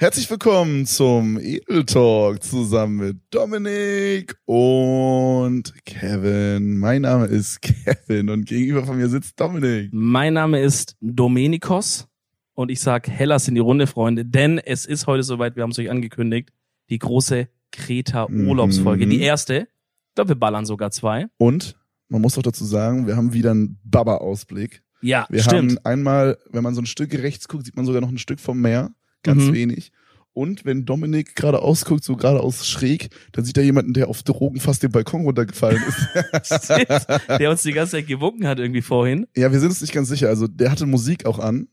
Herzlich willkommen zum Edel Talk zusammen mit Dominik und Kevin. Mein Name ist Kevin und gegenüber von mir sitzt Dominik. Mein Name ist Domenikos und ich sag Hellas in die Runde, Freunde, denn es ist heute soweit, wir haben es euch angekündigt, die große Kreta-Urlaubsfolge. Mhm. Die erste. Ich glaube, wir ballern sogar zwei. Und man muss auch dazu sagen, wir haben wieder einen Baba-Ausblick. Ja, Wir stimmt. haben einmal, wenn man so ein Stück rechts guckt, sieht man sogar noch ein Stück vom Meer. Ganz Mhm. wenig. Und wenn Dominik gerade ausguckt, so geradeaus schräg, dann sieht er jemanden, der auf Drogen fast den Balkon runtergefallen ist. Der uns die ganze Zeit gewunken hat irgendwie vorhin. ja, wir sind uns nicht ganz sicher. Also der hatte Musik auch an.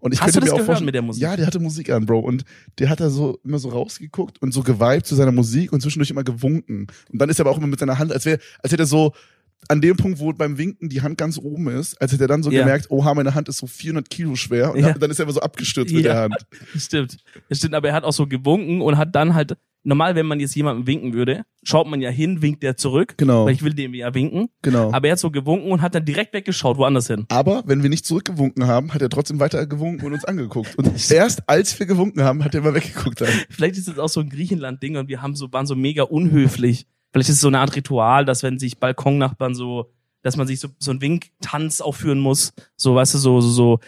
Und ich Hast könnte du das mir auch gehört vorstellen, mit der Musik? Ja, der hatte Musik an, Bro. Und der hat da so immer so rausgeguckt und so geweibt zu seiner Musik und zwischendurch immer gewunken. Und dann ist er aber auch immer mit seiner Hand, als wäre, als hätte er so an dem Punkt, wo beim Winken die Hand ganz oben ist, als hätte er dann so Ja. gemerkt, oha, meine Hand ist so 400 Kilo schwer. Und Ja. dann ist er immer so abgestürzt mit Ja. der Hand. Stimmt. Das stimmt, aber er hat auch so gewunken und hat dann halt, normal, wenn man jetzt jemandem winken würde, schaut man ja hin, winkt der zurück. Genau. Weil ich will dem ja winken. Genau. Aber er hat so gewunken und hat dann direkt weggeschaut, woanders hin. Aber wenn wir nicht zurückgewunken haben, hat er trotzdem weiter gewunken und uns angeguckt. Und erst als wir gewunken haben, hat er immer weggeguckt. Dann. Vielleicht ist es auch so ein Griechenland-Ding und wir haben so, waren so mega unhöflich. Vielleicht ist es so eine Art Ritual, dass wenn sich Balkonnachbarn so, dass man sich so, so einen Winktanz aufführen muss. So, weißt du, so, so, so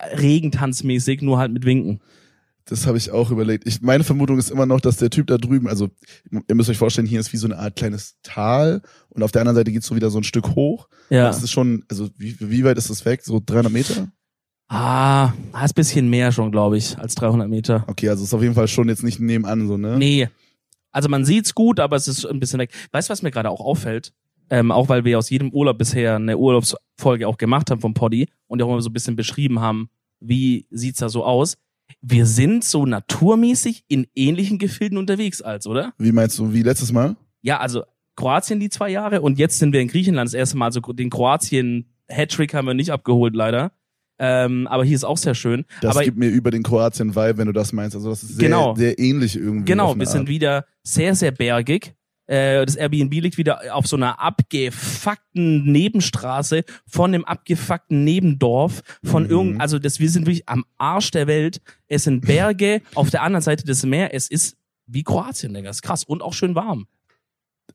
Regentanzmäßig, nur halt mit Winken. Das habe ich auch überlegt. Ich, meine Vermutung ist immer noch, dass der Typ da drüben, also ihr müsst euch vorstellen, hier ist wie so eine Art kleines Tal und auf der anderen Seite geht's so wieder so ein Stück hoch. Ja. Das ist schon, also wie, wie weit ist das weg? So 300 Meter? Ah, ah, ist ein bisschen mehr schon, glaube ich, als 300 Meter. Okay, also ist auf jeden Fall schon jetzt nicht nebenan so, ne? Nee. Also man sieht's gut, aber es ist ein bisschen weg. Weißt du, was mir gerade auch auffällt? Ähm, auch weil wir aus jedem Urlaub bisher eine Urlaubsfolge auch gemacht haben vom Poddy und auch immer so ein bisschen beschrieben haben, wie sieht's da so aus. Wir sind so naturmäßig in ähnlichen Gefilden unterwegs als, oder? Wie meinst du, wie letztes Mal? Ja, also Kroatien die zwei Jahre und jetzt sind wir in Griechenland das erste Mal. Also den Kroatien-Hattrick haben wir nicht abgeholt, leider. Ähm, aber hier ist auch sehr schön. Das aber gibt mir über den Kroatien-Vibe, wenn du das meinst. Also das ist sehr, Genau. sehr ähnlich irgendwie. Genau, wir sind Art. wieder sehr, sehr bergig. Äh, Das Airbnb liegt wieder auf so einer abgefuckten Nebenstraße von dem abgefuckten Nebendorf von Mhm. irgend, also das, wir sind wirklich am Arsch der Welt. Es sind Berge, auf der anderen Seite des Meer. Es ist wie Kroatien, Digga. Das ist krass und auch schön warm.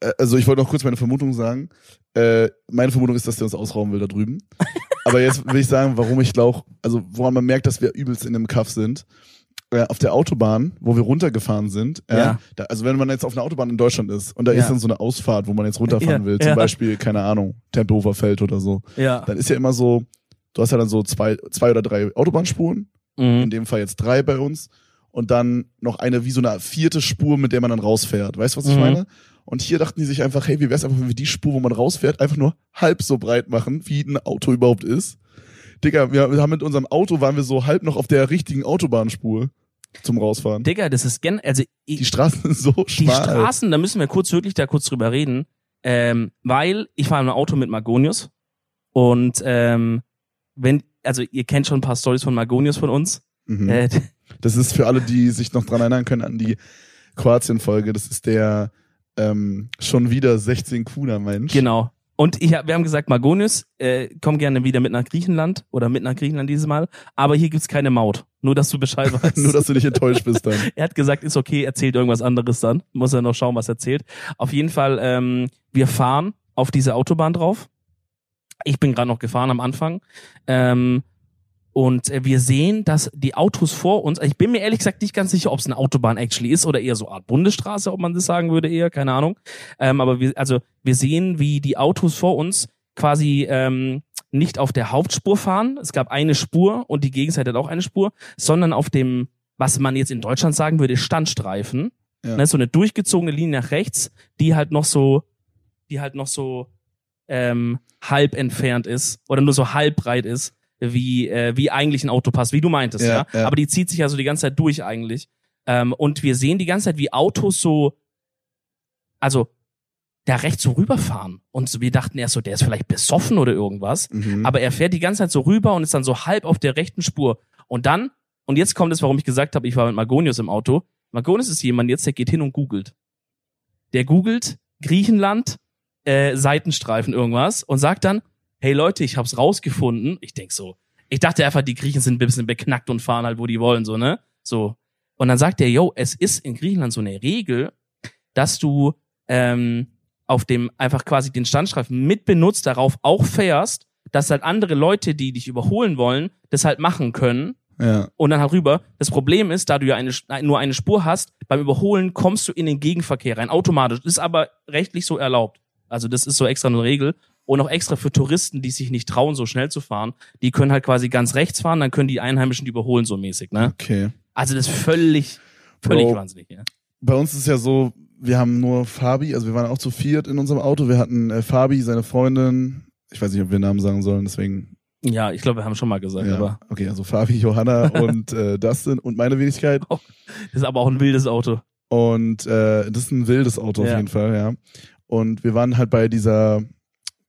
Äh, also ich wollte noch kurz meine Vermutung sagen. Äh, meine Vermutung ist, dass der uns ausrauben will da drüben. Aber jetzt will ich sagen, warum ich glaube, also woran man merkt, dass wir übelst in einem Kaff sind. Äh, auf der Autobahn, wo wir runtergefahren sind, äh, Ja. da, also wenn man jetzt auf einer Autobahn in Deutschland ist und da Ja. ist dann so eine Ausfahrt, wo man jetzt runterfahren Ja, will, zum. Beispiel, keine Ahnung, Tempelhofer Feld oder so, Ja. dann ist ja immer so, du hast ja dann so zwei, zwei oder drei Autobahnspuren, in Mhm. dem Fall jetzt drei bei uns und dann noch eine wie so eine vierte Spur, mit der man dann rausfährt. Weißt du, was ich Mhm. meine? Und hier dachten die sich einfach, hey, wie wär's einfach, wenn wir die Spur, wo man rausfährt, einfach nur halb so breit machen, wie ein Auto überhaupt ist. Digga, wir, haben mit unserem Auto waren wir so halb noch auf der richtigen Autobahnspur zum Rausfahren. Digga, das ist gen, also ich, Die Straßen sind so Die schmal. Straßen, da müssen wir kurz wirklich da kurz drüber reden, ähm, weil ich fahre im Auto mit Magonius und ähm, wenn, also ihr kennt schon ein paar Stories von Magonius von uns. Mhm. Äh, Das ist für alle, die sich noch dran erinnern können an die Kroatien-Folge. Das ist der ähm, schon wieder 16 Kuna Mensch. genau. Und ich, wir haben gesagt, Magonius, äh, komm gerne wieder mit nach Griechenland oder mit nach Griechenland dieses Mal, aber hier gibt's keine Maut. Nur, dass du Bescheid weißt. Nur, dass du nicht enttäuscht bist dann. Er hat gesagt, ist okay, erzählt irgendwas anderes dann. Muss er noch schauen, was er erzählt. Auf jeden Fall, ähm, wir fahren auf diese Autobahn drauf. Ich bin gerade noch gefahren am Anfang. Ähm, und äh, wir sehen, dass die Autos vor uns, ich bin mir ehrlich gesagt nicht ganz sicher, ob es eine Autobahn actually ist oder eher so eine Art Bundesstraße, ob man das sagen würde, eher, keine Ahnung. Ähm, aber wir, also wir sehen, wie die Autos vor uns quasi ähm, nicht auf der Hauptspur fahren. Es gab eine Spur und die Gegenseite hat auch eine Spur, sondern auf dem, was man jetzt in Deutschland sagen würde, Standstreifen. Ja. Ne, so eine durchgezogene Linie nach rechts, die halt noch so, die halt noch so ähm, halb entfernt ist oder nur so halb breit ist, wie, äh, wie eigentlich ein Autopass, wie du meintest, ja, Ja, ja. Aber die zieht sich also die ganze Zeit durch eigentlich. Ähm, und wir sehen die ganze Zeit, wie Autos so, also da rechts so rüberfahren. Und so, wir dachten erst so, der ist vielleicht besoffen oder irgendwas. Mhm. Aber er fährt die ganze Zeit so rüber und ist dann so halb auf der rechten Spur. Und dann, und jetzt kommt es, warum ich gesagt habe, ich war mit Magonius im Auto. Magonius ist jemand jetzt, der geht hin und googelt. Der googelt Griechenland, äh, Seitenstreifen irgendwas und sagt dann, hey Leute, ich hab's rausgefunden. Ich denk so, ich dachte einfach, die Griechen sind ein bisschen beknackt und fahren halt, wo die wollen, so, ne? So. Und dann sagt er, yo, es ist in Griechenland so eine Regel, dass du ähm, auf dem einfach quasi den Standstreifen mitbenutzt, darauf auch fährst, dass halt andere Leute, die dich überholen wollen, das halt machen können Ja. und dann halt rüber. Das Problem ist, da du ja eine, nur eine Spur hast, beim Überholen kommst du in den Gegenverkehr rein, automatisch. Ist aber rechtlich so erlaubt. Also das ist so extra eine Regel. Und auch extra für Touristen, die sich nicht trauen, so schnell zu fahren, die können halt quasi ganz rechts fahren, dann können die Einheimischen die überholen, so mäßig, ne? Okay. Also das ist völlig, völlig Bro. wahnsinnig, ja. Bei uns ist es ja so, wir haben nur Fabi, also wir waren auch zu viert in unserem Auto. Wir hatten äh, Fabi, seine Freundin, ich weiß nicht, ob wir Namen sagen sollen, deswegen. Ja, ich glaube, wir haben schon mal gesagt, Ja. aber Okay, also Fabi, Johanna und äh, Dustin und meine Wenigkeit. das ist aber auch ein wildes Auto. Und äh, das ist ein wildes Auto Ja. auf jeden Fall, ja. Und wir waren halt bei dieser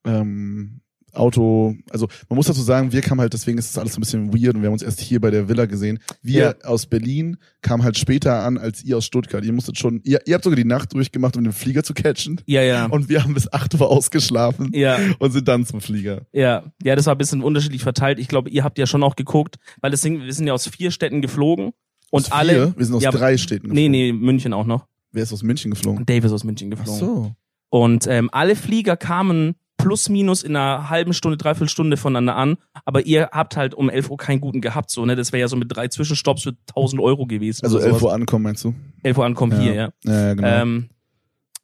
ähm, Auto, also man muss dazu sagen, wir kamen halt, deswegen ist das alles so ein bisschen weird und wir haben uns erst hier bei der Villa gesehen. Wir aus Berlin kamen halt später an als ihr aus Stuttgart. Ihr musstet schon, ihr, ihr habt sogar die Nacht durchgemacht, um den Flieger zu catchen. Ja, ja. Und wir haben bis 8 Uhr ausgeschlafen Ja, und sind dann zum Flieger. ja. Ja, das war ein bisschen unterschiedlich verteilt. Ich glaube, ihr habt ja schon auch geguckt, weil Ding, wir sind ja aus vier Städten geflogen und aus alle. Vier? Wir sind aus Ja, drei Städten Nee, geflogen. nee, München auch noch. Wer ist aus München geflogen? Dave ist aus München Ach geflogen. so. Und ähm, alle Flieger kamen plus minus in einer halben Stunde, dreiviertel Stunde voneinander an. Aber ihr habt halt um 11 Uhr keinen guten gehabt, so, ne? Das wäre ja so mit drei Zwischenstopps für 1000 Euro gewesen. Also oder 11 sowas. Uhr ankommen, meinst du? 11 Uhr ankommen hier, ja. Ja, ja genau. Ähm,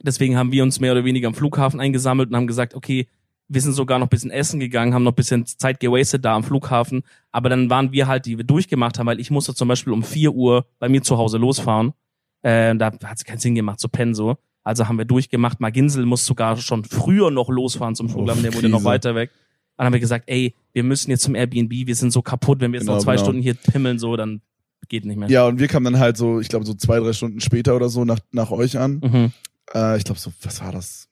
deswegen haben wir uns mehr oder weniger am Flughafen eingesammelt und haben gesagt, okay, wir sind sogar noch ein bisschen essen gegangen, haben noch ein bisschen Zeit gewastet da am Flughafen. Aber dann waren wir halt, die wir durchgemacht haben, weil ich musste zum Beispiel um 4 Uhr bei mir zu Hause losfahren. Äh, da hat es keinen Sinn gemacht zu pennen so. Also haben wir durchgemacht. Maginsel muss sogar schon früher noch losfahren zum Flughafen, der wurde noch weiter weg. Dann haben wir gesagt, ey, wir müssen jetzt zum Airbnb, wir sind so kaputt, wenn wir jetzt Genau, noch zwei genau. Stunden hier pimmeln, so, dann geht nicht mehr. ja, und wir kamen dann halt so, ich glaube, so zwei, drei Stunden später oder so nach, nach euch an. Mhm. Äh, ich glaube, so, was war das?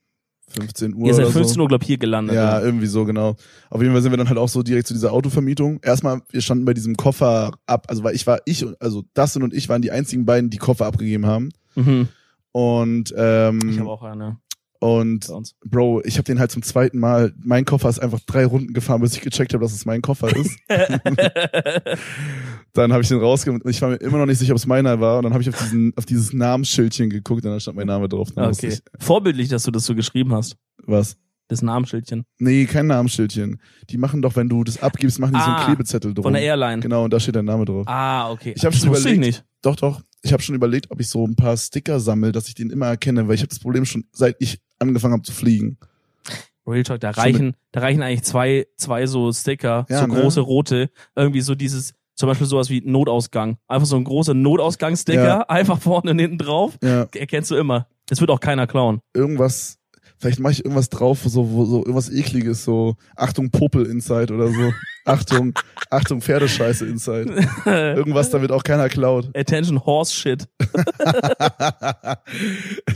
15 Uhr Ihr seid oder 15 so. Uhr, glaub ich, hier gelandet. Ja, irgendwie so, genau. Auf jeden Fall sind wir dann halt auch so direkt zu dieser Autovermietung. Erstmal, wir standen bei diesem Koffer ab, also weil ich war, ich, und- also Dustin und ich waren die einzigen beiden, die Koffer abgegeben haben. Mhm. Und, ähm, Ich habe auch eine und. Bro, ich habe den halt zum zweiten Mal, mein Koffer ist einfach drei Runden gefahren, bis ich gecheckt habe, dass es mein Koffer ist. dann habe ich den rausgemacht. Ich war mir immer noch nicht sicher, ob es meiner war. Und dann habe ich auf, diesen, auf dieses Namensschildchen geguckt und da stand mein Name drauf. Dann okay. ich, Vorbildlich, dass du das so geschrieben hast. was? Das Namensschildchen. Nee, kein Namensschildchen. Die machen doch, wenn du das abgibst, machen die so einen Ah, Klebezettel drauf. Von der Airline. Genau, und da steht dein Name drauf. Ah, okay. Ich hab das schon wusste ich überlegt. nicht. Doch, doch. Ich habe schon überlegt, ob ich so ein paar Sticker sammle, dass ich den immer erkenne, weil ich habe das Problem schon, seit ich angefangen habe zu fliegen. Real Talk, da Schon reichen, da reichen eigentlich zwei, zwei so Sticker, Ja, so ne? große rote, irgendwie so dieses, zum Beispiel sowas wie Notausgang. Einfach so ein großer Notausgangssticker, Ja. einfach vorne und hinten drauf. Ja, Erkennst du immer. Das wird auch keiner klauen. irgendwas, vielleicht mache ich irgendwas drauf, so, wo so irgendwas ekliges, so Achtung Popel Inside oder so. Achtung, Achtung Pferdescheiße Inside. Irgendwas, damit auch keiner klaut. Attention Horse Shit.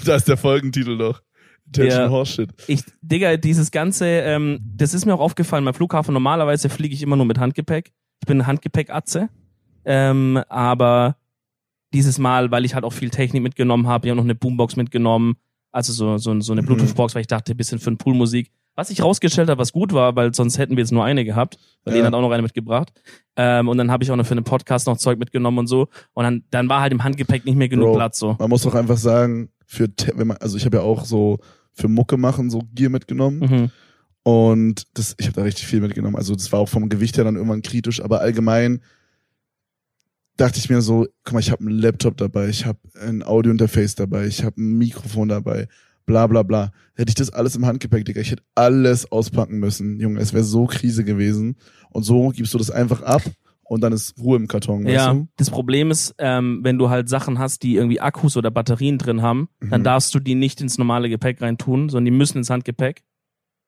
da ist der Folgentitel doch. Attention Ja. Horse Shit. Ich, Digga, dieses ganze, ähm, das ist mir auch aufgefallen beim Flughafen. Normalerweise fliege ich immer nur mit Handgepäck. Ich bin Handgepäckatze. Ähm, aber dieses Mal, weil ich halt auch viel Technik mitgenommen habe, ich habe noch eine Boombox mitgenommen, also so, so, so eine Mhm. Bluetooth-Box, weil ich dachte, ein bisschen für Poolmusik. Was ich rausgestellt habe, was gut war, weil sonst hätten wir jetzt nur eine gehabt. Weil Ja. den hat auch noch eine mitgebracht. Ähm, und dann habe ich auch noch für einen Podcast noch Zeug mitgenommen und so. Und dann, dann war halt im Handgepäck nicht mehr genug Bro. Platz so. Man muss doch einfach sagen, für, wenn man, also ich habe ja auch so für Mucke machen so Gear mitgenommen. Mhm. Und das, ich habe da richtig viel mitgenommen. Also das war auch vom Gewicht her dann irgendwann kritisch, aber allgemein dachte ich mir so, guck mal, ich habe einen Laptop dabei, ich habe ein Audiointerface dabei, ich habe ein Mikrofon dabei, bla bla bla. Hätte ich das alles im Handgepäck, Digga, ich hätte alles auspacken müssen, Junge, es wäre so Krise gewesen. Und so gibst du das einfach ab und dann ist Ruhe im Karton, Ja, du? das Problem ist, ähm, wenn du halt Sachen hast, die irgendwie Akkus oder Batterien drin haben, dann Mhm. darfst du die nicht ins normale Gepäck reintun, sondern die müssen ins Handgepäck.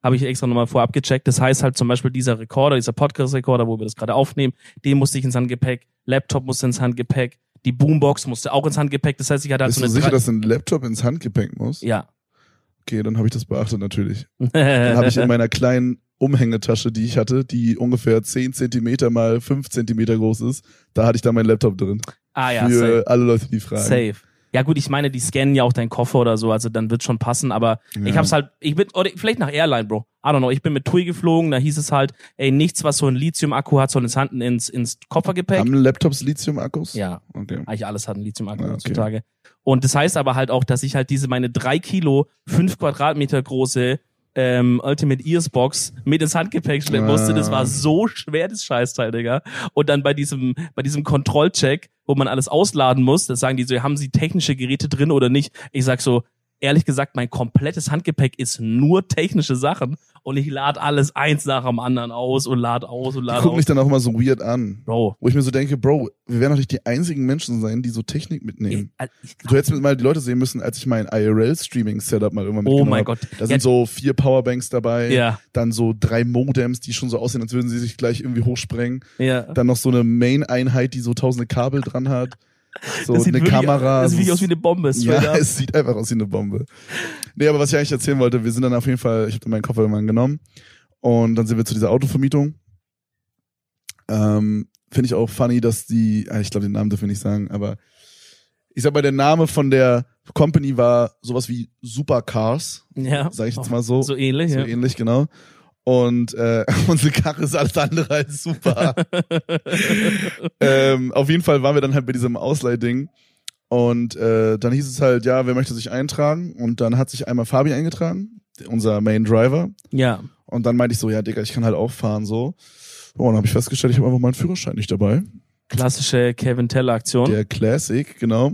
Habe ich extra nochmal vorab gecheckt. Das heißt halt zum Beispiel dieser Rekorder, dieser Podcast-Rekorder, wo wir das gerade aufnehmen, den musste ich ins Handgepäck, Laptop musste ins Handgepäck, die Boombox musste auch ins Handgepäck. Das heißt, ich hatte halt Bist so du eine sicher, drei- dass ein Laptop ins Handgepäck muss? Ja. Okay, dann habe ich das beachtet natürlich. Dann habe ich in meiner kleinen Umhängetasche, die ich hatte, die ungefähr 10 Zentimeter mal 5 Zentimeter groß ist, da hatte ich dann meinen Laptop drin. ah ja, für safe. alle Leute, die fragen. safe. Ja gut, ich meine, die scannen ja auch deinen Koffer oder so, also dann wird schon passen, aber ich Ja. hab's halt, ich bin, oder vielleicht nach Airline, Bro. I don't know, ich bin mit TUI geflogen, da hieß es halt, ey, nichts, was so ein Lithium-Akku hat, soll ins Handen ins, ins Koffergepäck. Haben Laptops Lithium-Akkus? Ja, Okay. eigentlich alles hat ein Lithium-Akku Ah, okay. heutzutage. Und das heißt aber halt auch, dass ich halt diese meine drei Kilo, fünf Quadratmeter große ähm, Ultimate Ears Box mit ins Handgepäck schleppen musste. Das Ah. war so schwer, das Scheißteil, Digga. Und dann bei diesem, bei diesem Kontrollcheck, wo man alles ausladen muss, das sagen die so, haben sie technische Geräte drin oder nicht? Ich sag so, ehrlich gesagt, mein komplettes Handgepäck ist nur technische Sachen und ich lade alles eins nach dem anderen aus und lade aus und Die lade gucken aus. mich dann auch immer so weird an. Bro, Wo ich mir so denke, Bro, wir werden doch nicht die einzigen Menschen sein, die so Technik mitnehmen. ich, ich, Du hättest mal die Leute sehen müssen, als ich mein IRL-Streaming-Setup mal irgendwann oh mitgenommen mein hab. Gott. Da sind Ja, so vier Powerbanks dabei, ja, dann so drei Modems, die schon so aussehen, als würden sie sich gleich irgendwie hochsprengen. ja. Dann noch so eine Main-Einheit, die so tausende Kabel dran hat. So Das sieht eine Kamera. Das sieht so- aus wie eine Bombe. Ja, up. es sieht einfach aus wie eine Bombe. Nee, aber was ich eigentlich erzählen wollte, wir sind dann auf jeden Fall, ich habe meinen Koffer irgendwann genommen und dann sind wir zu dieser Autovermietung. Ähm, Finde ich auch funny, dass die, ah, ich glaube, den Namen dürfen wir nicht sagen, aber ich sag mal, der Name von der Company war sowas wie Supercars, ja. sage ich jetzt mal so. So ähnlich, So ja. ähnlich, genau. Und äh, unsere Karre ist alles andere als super. ähm, auf jeden Fall waren wir dann halt bei diesem Ausleihding. Und äh, dann hieß es halt, ja, wer möchte sich eintragen? Und dann hat sich einmal Fabi eingetragen, unser Main Driver. ja. Und dann meinte ich so, ja, Digga, ich kann halt auch fahren so. Oh, und dann habe ich festgestellt, ich habe einfach meinen Führerschein nicht dabei. Klassische Kevin Teller Aktion. Der Classic, genau.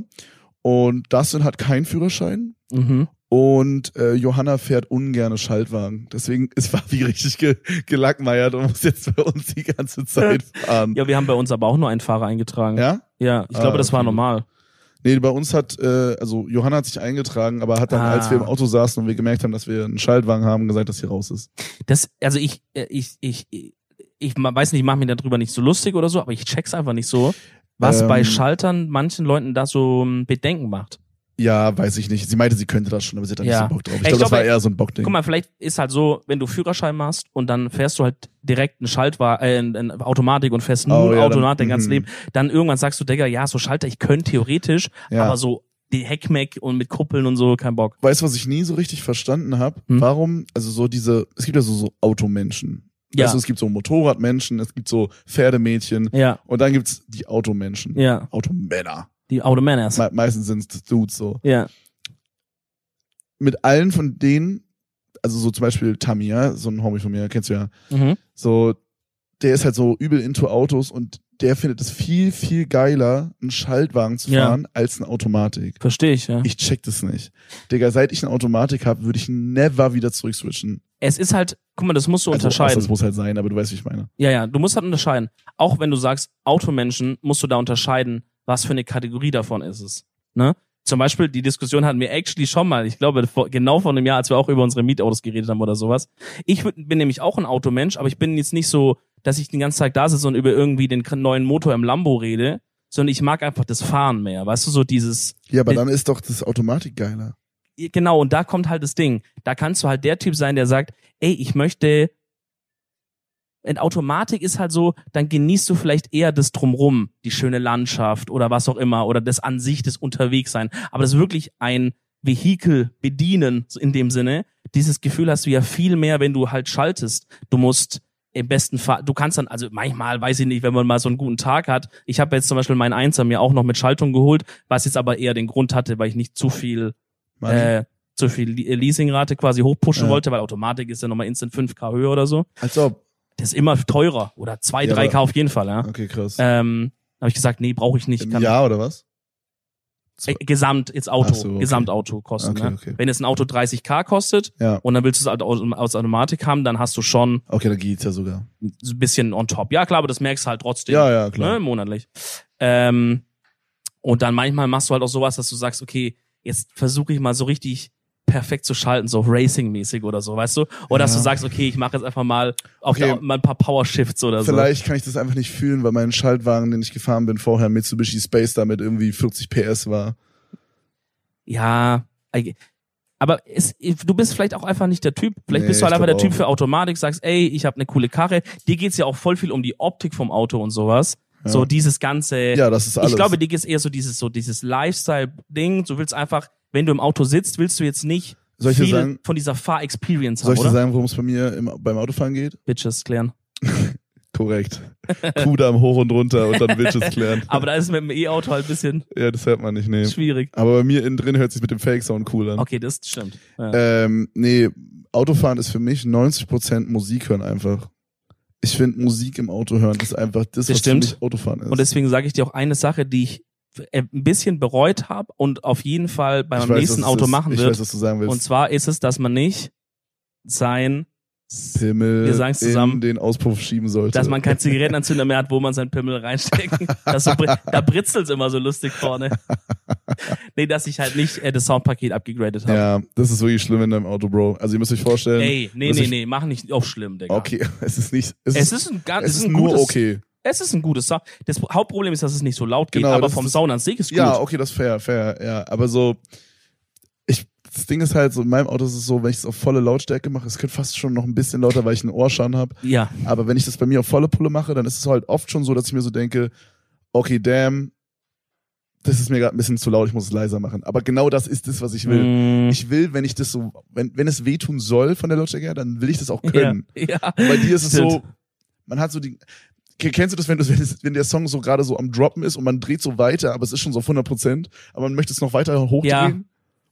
Und Dustin hat keinen Führerschein. Mhm. Und äh, Johanna fährt ungerne Schaltwagen. Deswegen ist Fabi richtig ge gelackmeiert und muss jetzt bei uns die ganze Zeit fahren. Ja, wir haben bei uns aber auch nur einen Fahrer eingetragen. Ja? Ja, ich Ah, glaube, das war normal. Nee, bei uns hat, äh, also Johanna hat sich eingetragen, aber hat dann, Ah. als wir im Auto saßen und wir gemerkt haben, dass wir einen Schaltwagen haben, gesagt, dass sie raus ist. Das, also ich, äh, ich, ich, ich, ich weiß nicht, ich mache mich darüber nicht so lustig oder so, aber ich check's einfach nicht so, was Ähm. bei Schaltern manchen Leuten da so ähm, Bedenken macht. Ja, weiß ich nicht. Sie meinte, sie könnte das schon, aber sie hat da Ja. nicht so Bock drauf. Ich Ich glaube, das glaube, war eher so ein Bockding. Guck mal, vielleicht ist halt so, wenn du Führerschein machst und dann fährst du halt direkt einen Schaltwagen, äh, in, in Automatik und fährst nur Oh, ja, Automat dann- dein ganzes mhm. Leben, dann irgendwann sagst du, Digga, ja, so Schalter, ich könnte theoretisch, Ja. aber so die Heckmeck und mit Kuppeln und so, kein Bock. Weißt du, was ich nie so richtig verstanden habe? Hm? Warum, also so diese, es gibt ja so, so Automenschen. Ja. Du, es gibt so Motorradmenschen, es gibt so Pferdemädchen Ja, und dann gibt's die Automenschen. ja, Automänner. Die Automanners. Me meistens sind's Dudes so. Ja, Mit allen von denen, also so zum Beispiel Tamia, so ein Homie von mir, kennst du ja, mhm. so, der ist halt so übel into Autos und der findet es viel, viel geiler, einen Schaltwagen zu Ja. fahren, als eine Automatik. verstehe ich, ja. Ich check das nicht. Digga, seit ich eine Automatik habe, würde ich never wieder zurückswitchen. Es ist halt, guck mal, das musst du Also, unterscheiden. Das muss halt sein, aber du weißt, wie ich meine. Ja, ja, du musst halt unterscheiden. Auch wenn du sagst Automenschen, musst du da unterscheiden, was für eine Kategorie davon ist es. Ne? Zum Beispiel, die Diskussion hatten wir actually schon mal, ich glaube, vor, genau vor einem Jahr, als wir auch über unsere Mietautos geredet haben oder sowas. Ich bin nämlich auch ein Automensch, aber ich bin jetzt nicht so, dass ich den ganzen Tag da sitze und über irgendwie den neuen Motor im Lambo rede, sondern ich mag einfach das Fahren mehr. Weißt du, so dieses, Ja, aber dann ist doch das Automatik geiler. genau, und da kommt halt das Ding. Da kannst du halt der Typ sein, der sagt, ey, ich möchte. In Automatik ist halt so, dann genießt du vielleicht eher das Drumrum, die schöne Landschaft oder was auch immer, oder das an sich, das Unterwegssein. Aber das wirklich ein Vehikel bedienen, in dem Sinne, dieses Gefühl hast du ja viel mehr, wenn du halt schaltest. Du musst im besten Fall, du kannst dann, also manchmal, weiß ich nicht, wenn man mal so einen guten Tag hat. Ich habe jetzt zum Beispiel meinen Einser mir auch noch mit Schaltung geholt, was jetzt aber eher den Grund hatte, weil ich nicht zu viel äh, zu viel Le- Leasingrate quasi hochpushen Ja. wollte, weil Automatik ist ja nochmal instant 5K höher oder so. Als ob. Das ist immer teurer. Oder 2, Ja, 3K auf jeden Fall, ja. Okay, krass. Ähm, habe ich gesagt, nee, brauche ich nicht. Im Jahr oder was? äh, Gesamt, jetzt Auto, so, okay. Gesamtauto kosten. Okay, ne? okay. Wenn jetzt ein Auto 30k kostet Ja. und dann willst du es halt aus, aus Automatik haben, dann hast du schon Okay, dann geht's ja sogar. ein bisschen on top. Ja, klar, aber das merkst du halt trotzdem. Ja, ja, klar. ne, monatlich. Ähm, und dann manchmal machst du halt auch sowas, dass du sagst, okay, jetzt versuche ich mal so richtig perfekt zu schalten, so Racing-mäßig oder so, weißt du? Oder dass Ja. du sagst, okay, ich mache jetzt einfach mal auf Okay. der, mal ein paar Power-Shifts oder so. Vielleicht kann ich das einfach nicht fühlen, weil mein Schaltwagen, den ich gefahren bin, vorher Mitsubishi Space da mit irgendwie 40 PS war. Ja, aber es, du bist vielleicht auch einfach nicht der Typ. Vielleicht Nee, bist du halt einfach der Typ für Automatik, sagst, ey, ich habe eine coole Karre. Dir geht's ja auch voll viel um die Optik vom Auto und sowas. Ja. So dieses ganze. Ja, das ist alles. Ich glaube, dir ist eher so dieses, so dieses Lifestyle-Ding. Du willst einfach, wenn du im Auto sitzt, willst du jetzt nicht Soll ich viel sagen- von dieser Fahr-Experience Soll haben, ich dir oder? sagen, worum es bei mir im, beim Autofahren geht? Bitches klären. Korrekt. Kudamm hoch und runter und dann Bitches klären. Aber da ist es mit dem E-Auto halt ein bisschen ja, das hört man nicht, nee. schwierig. Aber bei mir innen drin hört sich mit dem Fake-Sound cool an. Okay, das stimmt. Ja. Ähm, nee, Autofahren ist für mich 90% Musik hören einfach. Ich finde Musik im Auto hören ist einfach das, Das was stimmt. für mich Autofahren ist. Und deswegen sage ich dir auch eine Sache, die ich ein bisschen bereut habe und auf jeden Fall bei Ich meinem weiß, nächsten Auto ist. machen Ich wird. weiß, was du sagen willst. Und zwar ist es, dass man nicht sein, Pimmel Wir sagen's zusammen. in den Auspuff schieben sollte. dass man keinen Zigarettenanzünder mehr hat, wo man seinen Pimmel reinstecken. So, da britzelt's immer so lustig vorne. nee, dass ich halt nicht äh, das Soundpaket abgegradet habe. ja, das ist wirklich schlimm in deinem Auto, Bro. Also ihr müsst euch vorstellen. Ey, nee, nee, nee, mach nicht auf schlimm, Digga. Okay, es ist nicht. Es, Es ist, ist ein ganz, es ist ein nur gutes, okay. Es ist ein gutes Sound. Das Hauptproblem ist, dass es nicht so laut geht, Genau, aber das vom Sound an sich ist gut. Ja, okay, das ist fair, fair, ja. Aber so, ich, das Ding ist halt so, in meinem Auto ist es so, wenn ich es auf volle Lautstärke mache, es könnte fast schon noch ein bisschen lauter, weil ich einen Ohrschaden habe. ja. Aber wenn ich das bei mir auf volle Pulle mache, dann ist es halt oft schon so, dass ich mir so denke, okay, damn, das ist mir gerade ein bisschen zu laut, ich muss es leiser machen. Aber genau das ist es, was ich will. Mm, Ich will, wenn ich das so, wenn, wenn es wehtun soll von der Lautstärke her, dann will ich das auch können. ja, ja. Bei dir ist es Stimmt. so, man hat so die. Ke- Kennst du das wenn, du, wenn, der Song so gerade so am Droppen ist und man dreht so weiter, aber es ist schon so auf 100 Prozent, aber man möchte es noch weiter hochdrehen? Ja.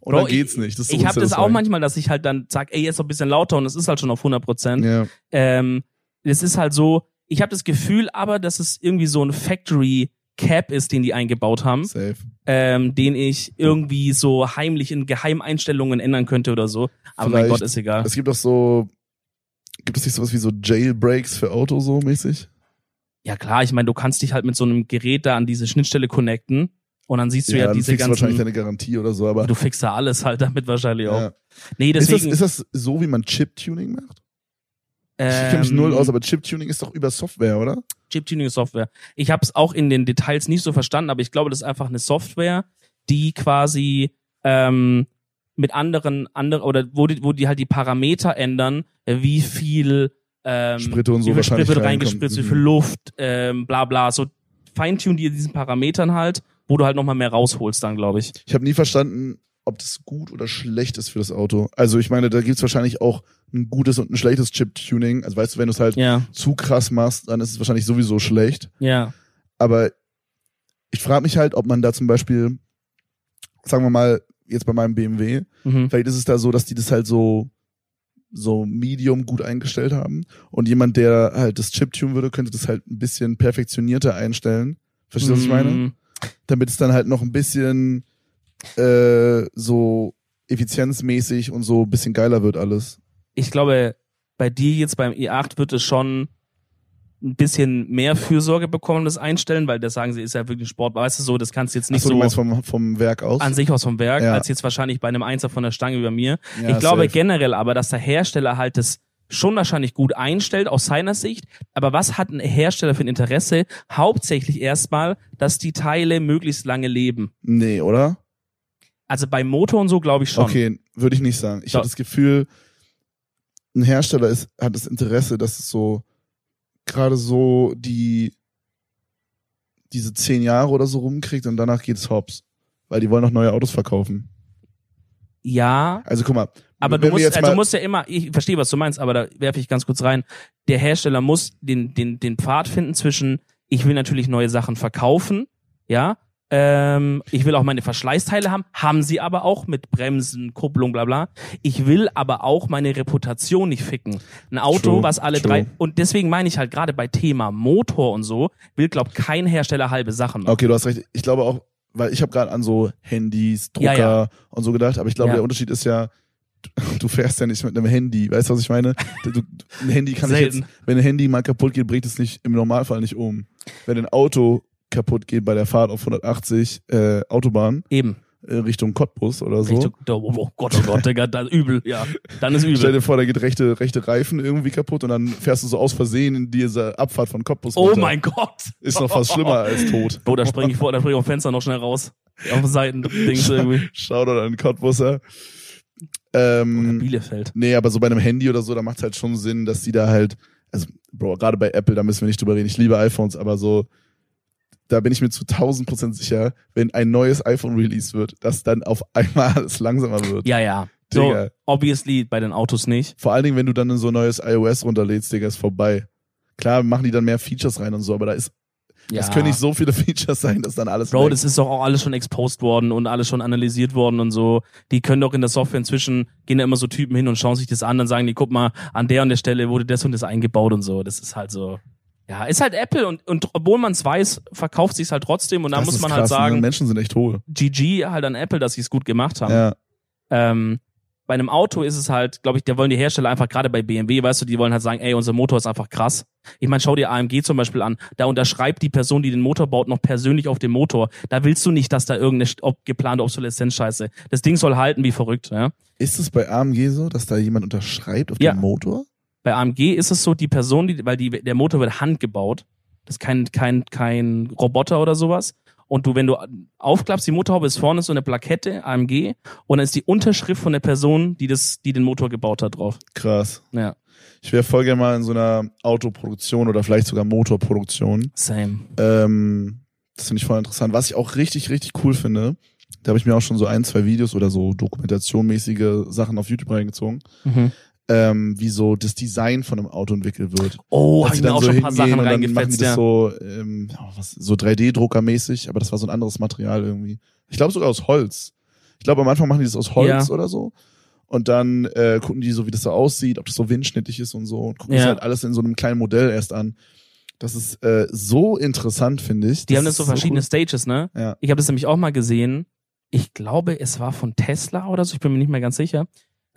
Und Bro, dann geht's nicht. Das ich habe das auch manchmal, dass ich halt dann sag, ey, jetzt noch ein bisschen lauter und es ist halt schon auf 100 Prozent. Ja, Ähm, es ist halt so, ich habe das Gefühl aber, dass es irgendwie so ein Factory Cap ist, den die eingebaut haben, safe. ähm, den ich irgendwie so heimlich in Geheimeinstellungen ändern könnte oder so. Aber mein Vielleicht- Gott, ist egal. Es gibt auch so, gibt es nicht sowas wie so Jailbreaks für Auto so mäßig? Ja klar, ich meine, du kannst dich halt mit so einem Gerät da an diese Schnittstelle connecten und dann siehst du ja, dann diese du wahrscheinlich ganzen. deine Garantie oder so, aber. Du fixst da alles halt damit wahrscheinlich auch. Ja. Nee, Ist, das, deswegen. ist das so, wie man Chip-Tuning macht? Ich kenne ähm, mich null aus, aber Chip-Tuning ist doch über Software, oder? Chip-Tuning-Software. Ich habe es auch in den Details nicht so verstanden, aber ich glaube, das ist einfach eine Software, die quasi ähm, mit anderen, andere, oder wo die, wo die halt die Parameter ändern, wie viel ähm, Spritte und so wie viel Sprit wird reingespritzt, wie Mhm. viel Luft, ähm, bla bla. So feintunen die diesen Parametern halt, wo du halt nochmal mehr rausholst dann, glaube ich. Ich habe nie verstanden, ob das gut oder schlecht ist für das Auto. Also ich meine, da gibt's wahrscheinlich auch ein gutes und ein schlechtes Chip-Tuning. Also weißt du, wenn du es halt Ja, zu krass machst, dann ist es wahrscheinlich sowieso schlecht. ja. Aber ich frage mich halt, ob man da zum Beispiel, sagen wir mal, jetzt bei meinem BMW, Mhm. vielleicht ist es da so, dass die das halt so so medium gut eingestellt haben und jemand, der halt das Chip tun würde, könnte das halt ein bisschen perfektionierter einstellen. Verstehst du, was ich meine? Mm, Damit es dann halt noch ein bisschen äh, so effizienzmäßig und so ein bisschen geiler wird alles. Ich glaube, bei dir jetzt beim i8 wird es schon ein bisschen mehr Fürsorge bekommen, das Einstellen, weil das sagen sie, ist ja wirklich Sport, weißt du so, das kannst du jetzt nicht Achso, du so meinst vom, vom Werk aus? an sich aus vom Werk, Ja. als jetzt wahrscheinlich bei einem Einser von der Stange über mir. Ja, ich glaube safe. generell aber, dass der Hersteller halt das schon wahrscheinlich gut einstellt aus seiner Sicht. Aber was hat ein Hersteller für ein Interesse? Hauptsächlich erstmal, dass die Teile möglichst lange leben. Nee, oder? Also beim Motor und so glaube ich schon. Okay, würde ich nicht sagen. Ich habe das Gefühl, ein Hersteller ist, hat das Interesse, dass es so gerade so die diese zehn Jahre oder so rumkriegt und danach geht's hops. Weil die wollen noch neue Autos verkaufen. Ja, Also guck mal. aber du musst, also du musst ja immer, ich verstehe, was du meinst, aber da werfe ich ganz kurz rein. Der Hersteller muss den, den, den Pfad finden zwischen, ich will natürlich neue Sachen verkaufen, ja, ähm, ich will auch meine Verschleißteile haben, haben sie aber auch mit Bremsen, Kupplung, bla bla. Ich will aber auch meine Reputation nicht ficken. Ein Auto, True, was alle true. drei, und deswegen meine ich halt gerade bei Thema Motor und so, will, glaub kein Hersteller halbe Sachen machen. Okay, du hast recht. Ich glaube auch, weil ich habe gerade an so Handys, Drucker Ja, ja. und so gedacht, aber ich glaube, Ja. der Unterschied ist ja, du- fährst ja nicht mit einem Handy. Weißt du, was ich meine? Du, ein Handy kann ich jetzt, Selten. wenn ein Handy mal kaputt geht, bringt es nicht im Normalfall nicht um. Wenn ein Auto kaputt geht bei der Fahrt auf 180 äh, Autobahn Eben. äh, Richtung Cottbus oder so. Richtung, oh, oh Gott, oh Gott, Digga, dann übel, ja. Dann ist Stell übel. dir vor, da geht rechte, rechte Reifen irgendwie kaputt und dann fährst du so aus Versehen in diese Abfahrt von Cottbus Oh runter. mein Gott. Ist noch fast schlimmer als tot. Bro, da springe ich vor, da springe ich auf Fenster noch schnell raus. Auf den Seitendings irgendwie. Shoutout an Cottbusser. Oder Ähm, Bielefeld. Nee, aber so bei einem Handy oder so, da macht es halt schon Sinn, dass die da halt, also, Bro, gerade bei Apple, da müssen wir nicht drüber reden. Ich liebe iPhones, aber so, da bin ich mir zu 1000 Prozent sicher, wenn ein neues iPhone released wird, dass dann auf einmal alles langsamer wird. Ja, ja. So, Digga. obviously bei den Autos nicht. Vor allen Dingen, wenn du dann in so ein neues iOS runterlädst, Digga, ist vorbei. Klar, machen die dann mehr Features rein und so, aber da ist, Ja. es können nicht so viele Features sein, dass dann alles Bro, weg- das ist doch auch alles schon exposed worden und alles schon analysiert worden und so. Die können doch in der Software inzwischen, gehen da immer so Typen hin und schauen sich das an und sagen, die guck mal, an der und der Stelle wurde das und das eingebaut und so. Das ist halt so. Ja, ist halt Apple und, und obwohl man es weiß, verkauft sich's halt trotzdem und da muss man krass, halt sagen, Ne? Menschen sind echt hohl. GG halt an Apple, dass sie es gut gemacht haben. Ja. Ähm, bei einem Auto ist es halt, glaube ich, da wollen die Hersteller einfach gerade bei BMW, weißt du, die wollen halt sagen, ey, unser Motor ist einfach krass. Ich meine, schau dir AMG zum Beispiel an. Da unterschreibt die Person, die den Motor baut, noch persönlich auf dem Motor. Da willst du nicht, dass da irgendeine ob, geplante Obsoleszenz-Scheiße. Das Ding soll halten wie verrückt. Ja? Ist es bei AMG so, dass da jemand unterschreibt auf Ja. dem Motor? Bei AMG ist es so, die Person, die, weil die, der Motor wird handgebaut. Das ist kein, kein, kein Roboter oder sowas. Und du, wenn du aufklappst, die Motorhaube ist vorne so eine Plakette, AMG, und dann ist die Unterschrift von der Person, die das, die den Motor gebaut hat, drauf. Krass. Ja. Ich wäre voll gerne mal in so einer Autoproduktion oder vielleicht sogar Motorproduktion. Same. Ähm, das finde ich voll interessant. Was ich auch richtig, richtig cool finde, da habe ich mir auch schon so ein, zwei Videos oder so dokumentationmäßige Sachen auf YouTube reingezogen, Mhm. Ähm, wie so das Design von einem Auto entwickelt wird. Oh, Dass hab sie ich mir dann auch so schon ein paar Sachen dann machen die reingefetzt, das ja. so, ähm, was, so 3D-Drucker-mäßig, aber das war so ein anderes Material irgendwie. Ich glaube sogar aus Holz. Ich glaube, am Anfang machen die das aus Holz Ja. oder so. Und dann äh, gucken die so, wie das so aussieht, ob das so windschnittig ist und so. Und gucken Ja. das halt alles in so einem kleinen Modell erst an. Das ist äh, so interessant, finde ich. Die haben das so verschiedene Stages, ne? cool. Ja. Ich habe das nämlich auch mal gesehen. Ich glaube, es war von Tesla oder so, ich bin mir nicht mehr ganz sicher.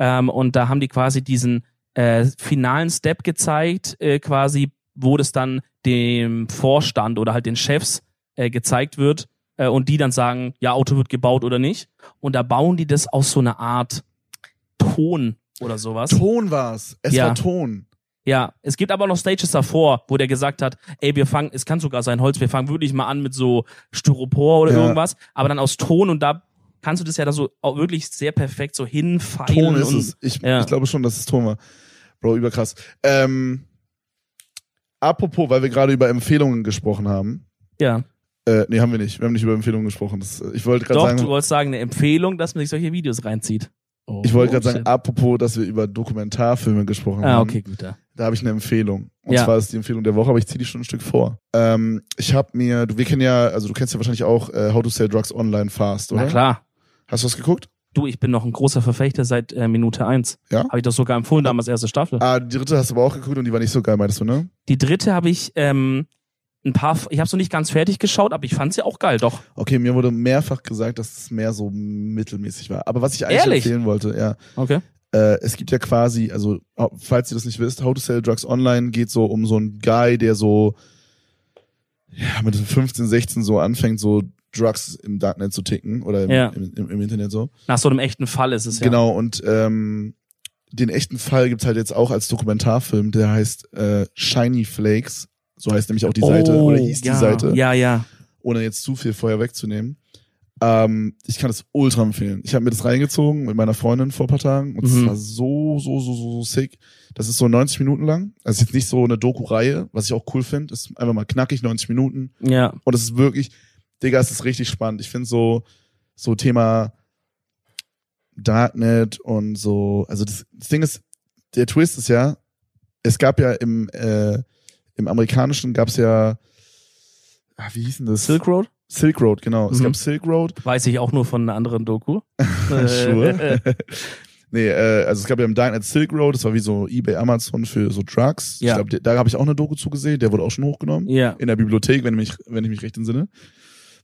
Ähm, und da haben die quasi diesen äh, finalen Step gezeigt, äh, quasi, wo das dann dem Vorstand oder halt den Chefs äh, gezeigt wird äh, und die dann sagen, ja, Auto wird gebaut oder nicht. Und da bauen die das aus so einer Art Ton oder sowas. Ton war's. Es Ja. war Ton. Ja, es gibt aber noch Stages davor, wo der gesagt hat, ey, wir fangen, es kann sogar sein Holz, wir fangen wirklich mal an mit so Styropor oder Ja. irgendwas, aber dann aus Ton und da kannst du das ja da so auch wirklich sehr perfekt so hinfeilen. Ton ist und, es. Ich, ja. ich glaube schon, dass es Ton war. Bro, überkrass. Ähm, apropos, weil wir gerade über Empfehlungen gesprochen haben. Ja. Äh, nee, haben wir nicht. Wir haben nicht über Empfehlungen gesprochen. Das, ich wollte gerade Doch, sagen, du wolltest sagen, eine Empfehlung, dass man sich solche Videos reinzieht. Oh, ich wollte gerade sagen, shit. apropos, dass wir über Dokumentarfilme gesprochen Ah, haben. okay, gut. Ja. Da habe ich eine Empfehlung. Und Ja. zwar ist die Empfehlung der Woche, aber ich ziehe die schon ein Stück vor. Ähm, ich habe mir, du, wir kennen ja, also du kennst ja wahrscheinlich auch äh, How to Sell Drugs Online Fast, oder? Na klar. Hast du das geguckt? Du, ich bin noch ein großer Verfechter seit äh, Minute eins. Ja? Habe ich das sogar empfohlen, damals erste Staffel. Ah, die dritte hast du aber auch geguckt und die war nicht so geil, meintest du, ne? Die dritte habe ich ähm, ein paar, ich habe es noch nicht ganz fertig geschaut, aber ich fand sie auch geil, doch. Okay, mir wurde mehrfach gesagt, dass es mehr so mittelmäßig war. Aber was ich eigentlich Ehrlich? empfehlen wollte, ja, Okay. äh, es gibt ja quasi, also falls ihr das nicht wisst, How to Sell Drugs Online geht so um so einen Guy, der so ja, mit 15, 16 so anfängt, so Drugs im Darknet zu ticken oder im, Ja. im, im, im Internet so. Nach so einem echten Fall ist es ja. Genau, und ähm, den echten Fall gibt's halt jetzt auch als Dokumentarfilm, der heißt äh, Shiny Flakes. So heißt nämlich auch die Seite, oder hieß Oh, ja, die Seite, Ja, ja. ohne jetzt zu viel vorher wegzunehmen. Ähm, ich kann das ultra empfehlen. Ich habe mir das reingezogen mit meiner Freundin vor ein paar Tagen und es Mhm. war so, so, so, so, so sick. Das ist so 90 Minuten lang. Also ist jetzt nicht so eine Doku-Reihe, was ich auch cool finde. Ist einfach mal knackig, 90 Minuten. Ja. Und es ist wirklich, Digga, es ist richtig spannend. Ich finde so, so Thema Darknet und so, also das, das Ding ist, der Twist ist ja, es gab ja im, äh, im Amerikanischen gab's ja, ah, wie hieß denn das? Silk Road? Silk Road, genau. Es Mhm. gab Silk Road. Weiß ich auch nur von einer anderen Doku. Sure. nee, äh, also es gab ja im Darknet Silk Road, das war wie so eBay, Amazon für so Drugs. Ja. Ich glaube, da habe ich auch eine Doku zugesehen, der wurde auch schon hochgenommen. ja. In der Bibliothek, wenn ich mich, wenn ich mich recht entsinne.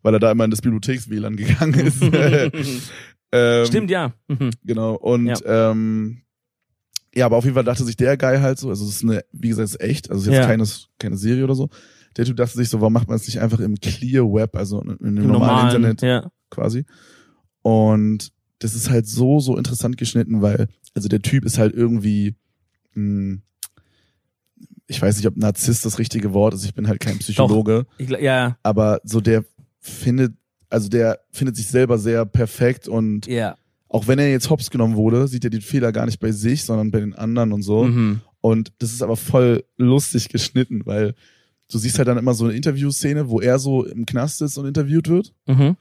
Weil er da immer in das Bibliotheks-WLAN gegangen ist. ähm, Stimmt, ja. Mhm. Genau. Und Ja. ähm, ja, aber auf jeden Fall dachte sich der Guy halt so, also es ist eine, wie gesagt, es ist echt, also es ist jetzt Ja. keine, keine Serie oder so. Der Typ dachte sich so, warum macht man es nicht einfach im Clear Web, also in, in dem Im normalen normalen, Internet Ja. quasi. Und das ist halt so, so interessant geschnitten, weil, also der Typ ist halt irgendwie, mh, ich weiß nicht, ob Narzisst das richtige Wort ist, ich bin halt kein Psychologe, Ich, gl- ja. aber so der findet, also der findet sich selber sehr perfekt und Ja. auch wenn er jetzt hops genommen wurde, sieht er den Fehler gar nicht bei sich, sondern bei den anderen und so. Mhm. Und das ist aber voll lustig geschnitten, weil du siehst halt dann immer so eine Interviewszene, wo er so im Knast ist und interviewt wird. Mhm.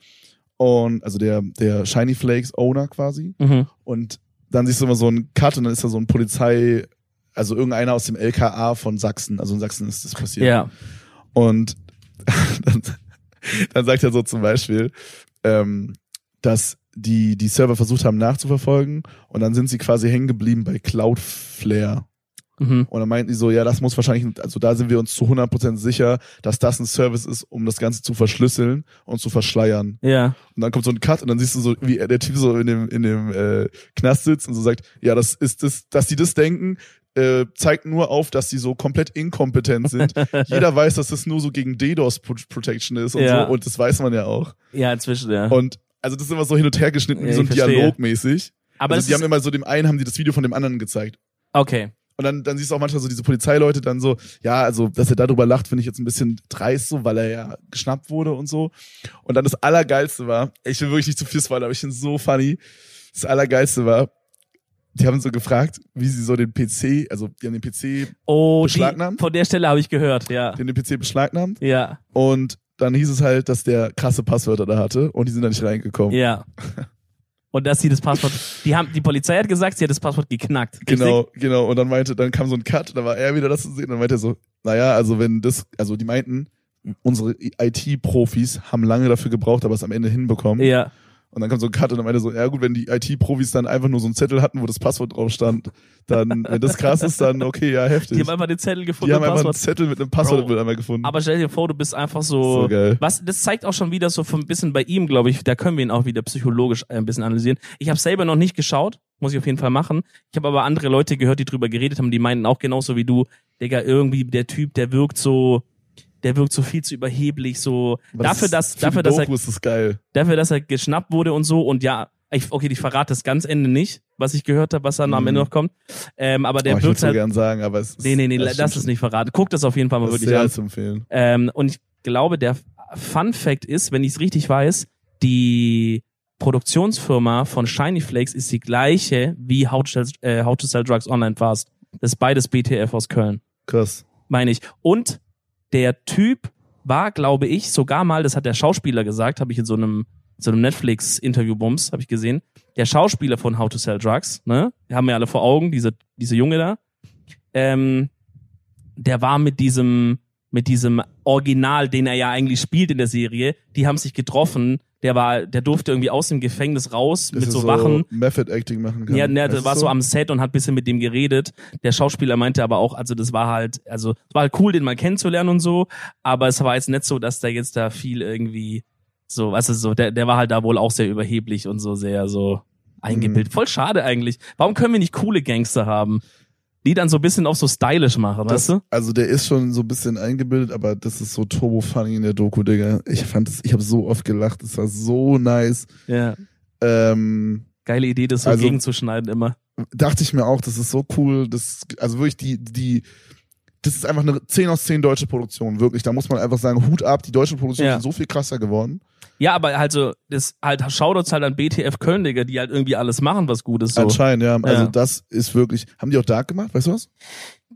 Und also der, der Shiny Flakes Owner quasi. Mhm. Und dann siehst du immer so einen Cut und dann ist da so ein Polizei, also irgendeiner aus dem LKA von Sachsen. Also in Sachsen ist das passiert. Ja. Und dann, dann sagt er so zum Beispiel, ähm, dass die, die Server versucht haben nachzuverfolgen und dann sind sie quasi hängen geblieben bei Cloudflare. Mhm. Und dann meinten die so, ja, das muss wahrscheinlich, also da sind wir uns zu 100% sicher, dass das ein Service ist, um das Ganze zu verschlüsseln und zu verschleiern. Ja. Und dann kommt so ein Cut und dann siehst du so, wie der Typ so in dem, in dem äh, Knast sitzt und so sagt, ja, das ist das, dass die das denken, äh, zeigt nur auf, dass die so komplett inkompetent sind. Jeder weiß, dass das nur so gegen DDoS Pro- Protection ist und Ja. so und das weiß man ja auch. Ja, inzwischen, ja. Und also das ist immer so hin und her geschnitten, Ja, wie so ein verstehe. Dialog mäßig. Aber also die haben immer so dem einen haben die das Video von dem anderen gezeigt. okay. Und dann, dann siehst du auch manchmal so diese Polizeileute dann so, ja, also, dass er darüber lacht, finde ich jetzt ein bisschen dreist so, weil er ja geschnappt wurde und so. Und dann das Allergeilste war, ich will wirklich nicht zu viel spoilern, aber ich finde es so funny. Das Allergeilste war, die haben so gefragt, wie sie so den PC, also die haben den PC, Oh, die, Beschlagnahmt? von der Stelle habe ich gehört, ja. die haben den PC beschlagnahmt Ja, und dann hieß es halt, dass der krasse Passwörter da hatte und die sind da nicht reingekommen. ja. Und dass sie das Passwort, die haben, die Polizei hat gesagt, sie hat das Passwort geknackt. richtig? Genau, genau. Und dann meinte, dann kam so ein Cut, da war er wieder das zu sehen, dann meinte er so, naja, also wenn das, also die meinten, unsere IT-Profis haben lange dafür gebraucht, aber es am Ende hinbekommen. Ja. Und dann kam so ein Cut und dann meinte so, ja gut, wenn die IT-Profis dann einfach nur so einen Zettel hatten, wo das Passwort drauf stand, dann, wenn das krass ist, dann okay, ja, heftig. Die haben einfach den Zettel gefunden. Die haben einfach einen. Zettel mit einem Passwort Bro. einmal gefunden. Aber stell dir vor, du bist einfach so. So geil. Was, das zeigt auch schon wieder so von ein bisschen bei ihm, glaube ich. Da können wir ihn auch wieder psychologisch ein bisschen analysieren. Ich habe selber noch nicht geschaut, muss ich auf jeden Fall machen. Ich habe aber andere Leute gehört, die drüber geredet haben, die meinten auch genauso wie du, Digga, irgendwie der Typ, der wirkt so, der wirkt so viel zu überheblich, so Aber dafür, ist- dass für dafür, dass er das dafür, dass er geschnappt wurde und so und ja, ich, okay, ich verrate das ganz Ende nicht, was ich gehört habe, was dann am Mhm. Ende noch kommt. Ähm, aber der oh, ich würde wirkt so halt. gern sagen, aber es ist, Nee, nee, nee, das lass es nicht verraten. Guck das auf jeden Fall mal. Das wirklich sehr an. zu empfehlen. Ähm, und ich glaube, der Fun Fact ist, wenn ich es richtig weiß, die Produktionsfirma von Shiny Flakes ist die gleiche wie How to Sell, äh, How to Sell Drugs Online Fast. Das ist beides BTF aus Köln, Krass. meine ich. Und der Typ war, glaube ich, sogar mal, das hat der Schauspieler gesagt, habe ich in so einem so einem Netflix-Interview-Bums, habe ich gesehen. Der Schauspieler von How to Sell Drugs, ne? Die haben wir alle vor Augen, diese, diese Junge da. Ähm, der war mit diesem, mit diesem Original, den er ja eigentlich spielt in der Serie, die haben sich getroffen. Der war, der durfte irgendwie aus dem Gefängnis raus Dass mit er so Wachen. Method Acting machen kann. Ja, ne, Weißt der war so am Set und hat bisschen mit dem geredet. Der Schauspieler meinte aber auch, also das war halt, also es war halt cool, den mal kennenzulernen und so, aber es war jetzt nicht so, dass der jetzt da viel irgendwie so, weißt du, so, der, der war halt da wohl auch sehr überheblich und so sehr so eingebildet. Voll schade eigentlich. Warum können wir nicht coole Gangster haben? Die dann so ein bisschen auch so stylisch machen, Das, weißt du? Also der ist schon so ein bisschen eingebildet, aber das ist so turbo funny in der Doku, Digga. Ich fand es, ich habe so oft gelacht, es war so nice. Ja. Ähm, Geile Idee, das so Also- gegenzuschneiden immer. dachte ich mir auch, das ist so cool, das, also wirklich die, die, das ist einfach eine 10 aus 10 deutsche Produktion, wirklich. Da muss man einfach sagen, Hut ab, die deutschen Produktionen Ja. sind so viel krasser geworden. Ja, aber halt so, das halt Shoutouts halt an BTF Köln, Digga, die halt irgendwie alles machen, was gut ist. So. Anscheinend, ja. Also Ja. das ist wirklich, haben die auch Dark gemacht, weißt du was?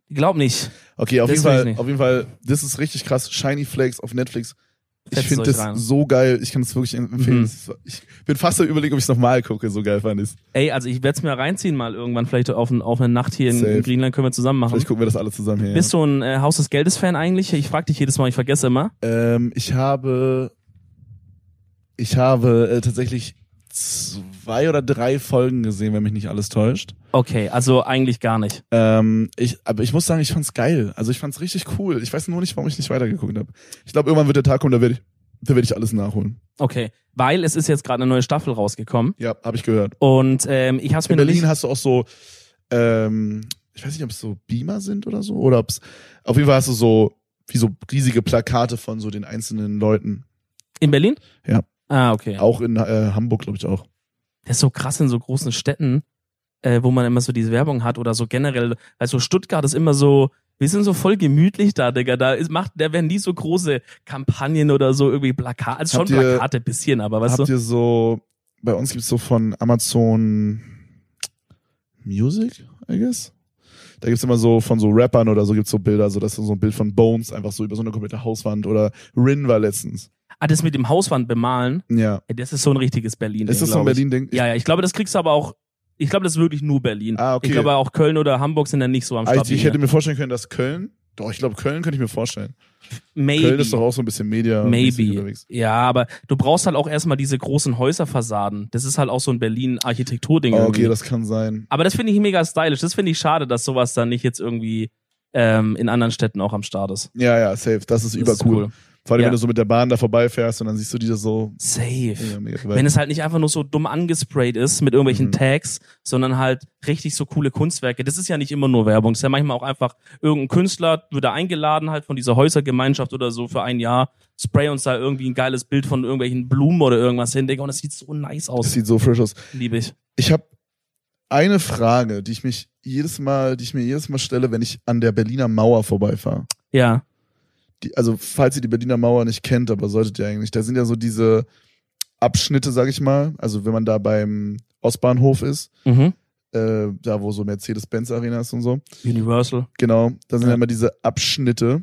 Ich glaub nicht. Okay, auf Das jeden Fall, auf jeden Fall, das ist richtig krass. Shiny Flakes auf Netflix. Ich finde das rein. so geil. Ich kann es wirklich empfehlen. Mhm. Ich bin fast am überlegen, ob ich es nochmal gucke. So geil fand ich Ey, also ich werde es mir reinziehen mal irgendwann, vielleicht auf, ein, auf eine Nacht hier in, in Greenland können wir zusammen machen. Vielleicht gucken wir das alle zusammen hier. Bist du ein äh, Haus des Geldes Fan eigentlich? Ich frage dich jedes Mal, ich vergesse immer. ja. ähm, ich habe, ich habe äh, tatsächlich zwei oder drei Folgen gesehen, wenn mich nicht alles täuscht. Okay, also eigentlich gar nicht. Ähm, ich, aber ich muss sagen, ich fand's geil. Also ich fand's richtig cool. Ich weiß nur nicht, warum ich nicht weitergeguckt habe. Ich glaube, irgendwann wird der Tag kommen, da werde ich, da werde ich alles nachholen. Okay, weil es ist jetzt gerade eine neue Staffel rausgekommen Ja, habe ich gehört. und ähm, ich habe mir In Berlin hast du auch so, ähm, ich weiß nicht, ob es so Beamer sind oder so, oder ob's, auf jeden Fall hast du so, wie so riesige Plakate von so den einzelnen Leuten. in Berlin. Ja. Ah, okay. Auch in äh, Hamburg, glaube ich auch. Das ist so krass in so großen Städten, äh, wo man immer so diese Werbung hat oder so generell. Also Stuttgart ist immer so, wir sind so voll gemütlich da, Digga. Da ist, macht, da werden nie so große Kampagnen oder so irgendwie Plakate. Also schon ihr- Plakate bisschen, aber weißt Habt du? ihr so, bei uns gibt's so von Amazon Music, I guess? Da gibt's immer so von so Rappern oder so gibt's so Bilder, so das ist so ein Bild von Bones einfach so über so eine komplette Hauswand oder Rin war letztens. Ah, das mit dem Hauswand bemalen, Ja. ey, das ist so ein richtiges Berlin. Ist das so ein Berlin-Ding? Ja, ja, ich glaube, das kriegst du aber auch, ich glaube, das ist wirklich nur Berlin. Ah, okay. Ich glaube, auch Köln oder Hamburg sind dann nicht so am Also Start. ich hätte mir vorstellen können, dass Köln, doch, ich glaube, Köln könnte ich mir vorstellen. Maybe. Köln ist doch auch so ein bisschen Media Maybe. unterwegs. Ja, aber du brauchst halt auch erstmal diese großen Häuserfassaden. Das ist halt auch so ein Berlin-Architekturding. Oh, okay, das kann sein. aber das finde ich mega stylisch. Das finde ich schade, dass sowas dann nicht jetzt irgendwie ähm, in anderen Städten auch am Start ist. Ja, ja, safe. Das ist Das übercool. ist Vor allem, Ja. wenn du so mit der Bahn da vorbeifährst und dann siehst du die da so. Safe. Wenn es halt nicht einfach nur so dumm angesprayt ist mit irgendwelchen Mhm. Tags, sondern halt richtig so coole Kunstwerke. Das ist ja nicht immer nur Werbung. Das ist ja manchmal auch einfach irgendein Künstler wird da eingeladen halt von dieser Häusergemeinschaft oder so für ein Jahr, spray uns da irgendwie ein geiles Bild von irgendwelchen Blumen oder irgendwas hin, Digga, und das sieht so nice das aus. sieht so frisch aus. Liebe ich. Ich habe eine Frage, die ich mich jedes Mal, die ich mir jedes Mal stelle, wenn ich an der Berliner Mauer vorbeifahre. Ja. Die, also, falls ihr die Berliner Mauer nicht kennt, aber solltet ihr eigentlich, da sind ja so diese Abschnitte, sag ich mal. Also, wenn man da beim Ostbahnhof ist, Mhm. äh, da wo so Mercedes-Benz Arena ist und so. Universal. Genau, da sind Ja. immer diese Abschnitte,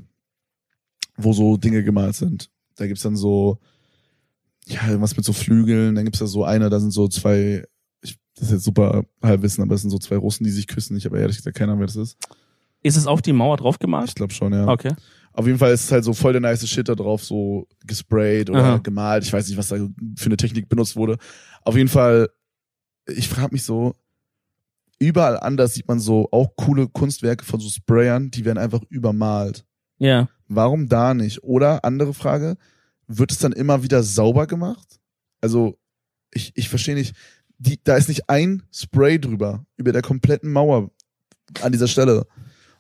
wo so Dinge gemalt sind. Da gibt's dann so, ja, irgendwas mit so Flügeln, dann gibt's da so eine, da sind so zwei, ich, das ist jetzt super Halbwissen, aber es sind so zwei Russen, die sich küssen. Ich habe ehrlich gesagt keine Ahnung, wer das ist. Ist es auf die Mauer drauf gemalt? Ich glaube schon, ja. Okay. Auf jeden Fall ist es halt so voll der nice Shit da drauf, so gesprayt oder Aha. gemalt. Ich weiß nicht, was da für eine Technik benutzt wurde. Auf jeden Fall, ich frage mich so, überall anders sieht man so auch coole Kunstwerke von so Sprayern, die werden einfach übermalt. Ja. Warum da nicht? Oder andere Frage, wird es dann immer wieder sauber gemacht? Also, ich, ich verstehe nicht, die, da ist nicht ein Spray drüber, über der kompletten Mauer an dieser Stelle.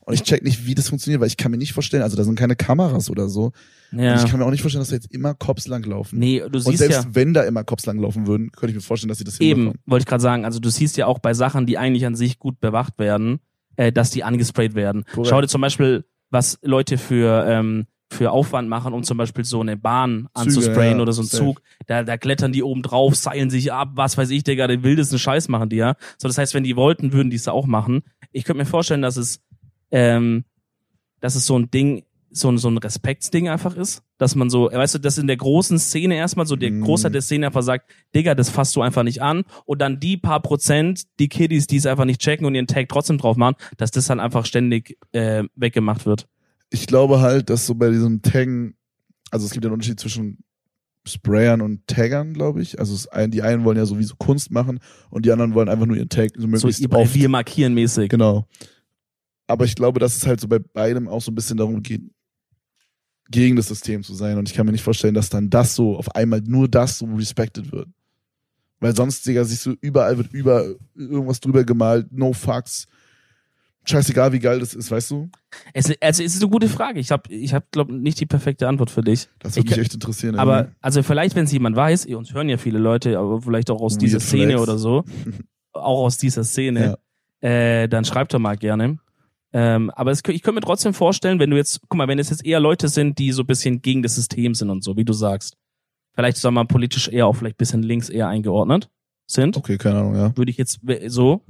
Und ich check nicht, wie das funktioniert, weil ich kann mir nicht vorstellen, also da sind keine Kameras oder so. Und Ja. ich kann mir auch nicht vorstellen, dass da jetzt immer Cops langlaufen. Nee, du Und siehst selbst ja. wenn da immer Cops langlaufen würden, könnte ich mir vorstellen, dass sie das Eben, wollte ich gerade sagen, also du siehst ja auch bei Sachen, die eigentlich an sich gut bewacht werden, äh, dass die angesprayt werden. Korrekt. Schau dir zum Beispiel, was Leute für, ähm, für Aufwand machen, um zum Beispiel so eine Bahn anzusprayen ja, oder so einen safe. Zug. Da, da klettern die oben drauf, seilen sich ab, was weiß ich, Digga, den wildesten Scheiß machen die ja. So, das heißt, wenn die wollten, würden die es auch machen. Ich könnte mir vorstellen, dass es, ähm, dass es so ein Ding, so ein, so ein Respektsding einfach ist, dass man so, weißt du, dass in der großen Szene erstmal so der Mm. Großteil der Szene einfach sagt, Digga, das fasst du einfach nicht an und dann die paar Prozent, die Kiddies, die es einfach nicht checken und ihren Tag trotzdem drauf machen, dass das dann einfach ständig äh, weggemacht wird. Ich glaube halt, dass so bei diesem Taggen, also es gibt ja einen Unterschied zwischen Sprayern und Taggern, glaube ich. Also ein- die einen wollen ja sowieso Kunst machen und die anderen wollen einfach nur ihren Tag so So möglichst ihr- oft. wir markieren mäßig. Genau. Aber ich glaube, dass es halt so bei beidem auch so ein bisschen darum geht, gegen das System zu sein. Und ich kann mir nicht vorstellen, dass dann das so auf einmal nur das so respected wird. Weil sonst, Digga, siehst du, überall wird über irgendwas drüber gemalt, no fucks. Scheißegal, wie geil das ist, weißt du? Es, also es ist eine gute Frage. Ich habe, ich hab, glaube nicht die perfekte Antwort für dich. Das würde Ich mich echt interessieren. Aber irgendwie. also vielleicht, wenn es jemand weiß, ihr uns hören ja viele Leute, aber vielleicht auch aus Weird dieser Szene Flex. oder so, auch aus dieser Szene, äh, dann schreibt doch mal gerne. Ähm, aber es, ich könnte mir trotzdem vorstellen, wenn du jetzt, guck mal, wenn es jetzt eher Leute sind, die so ein bisschen gegen das System sind und so, wie du sagst, vielleicht sagen wir mal politisch eher auch vielleicht ein bisschen links eher eingeordnet sind, Okay, keine Ahnung, ja. würde ich jetzt so,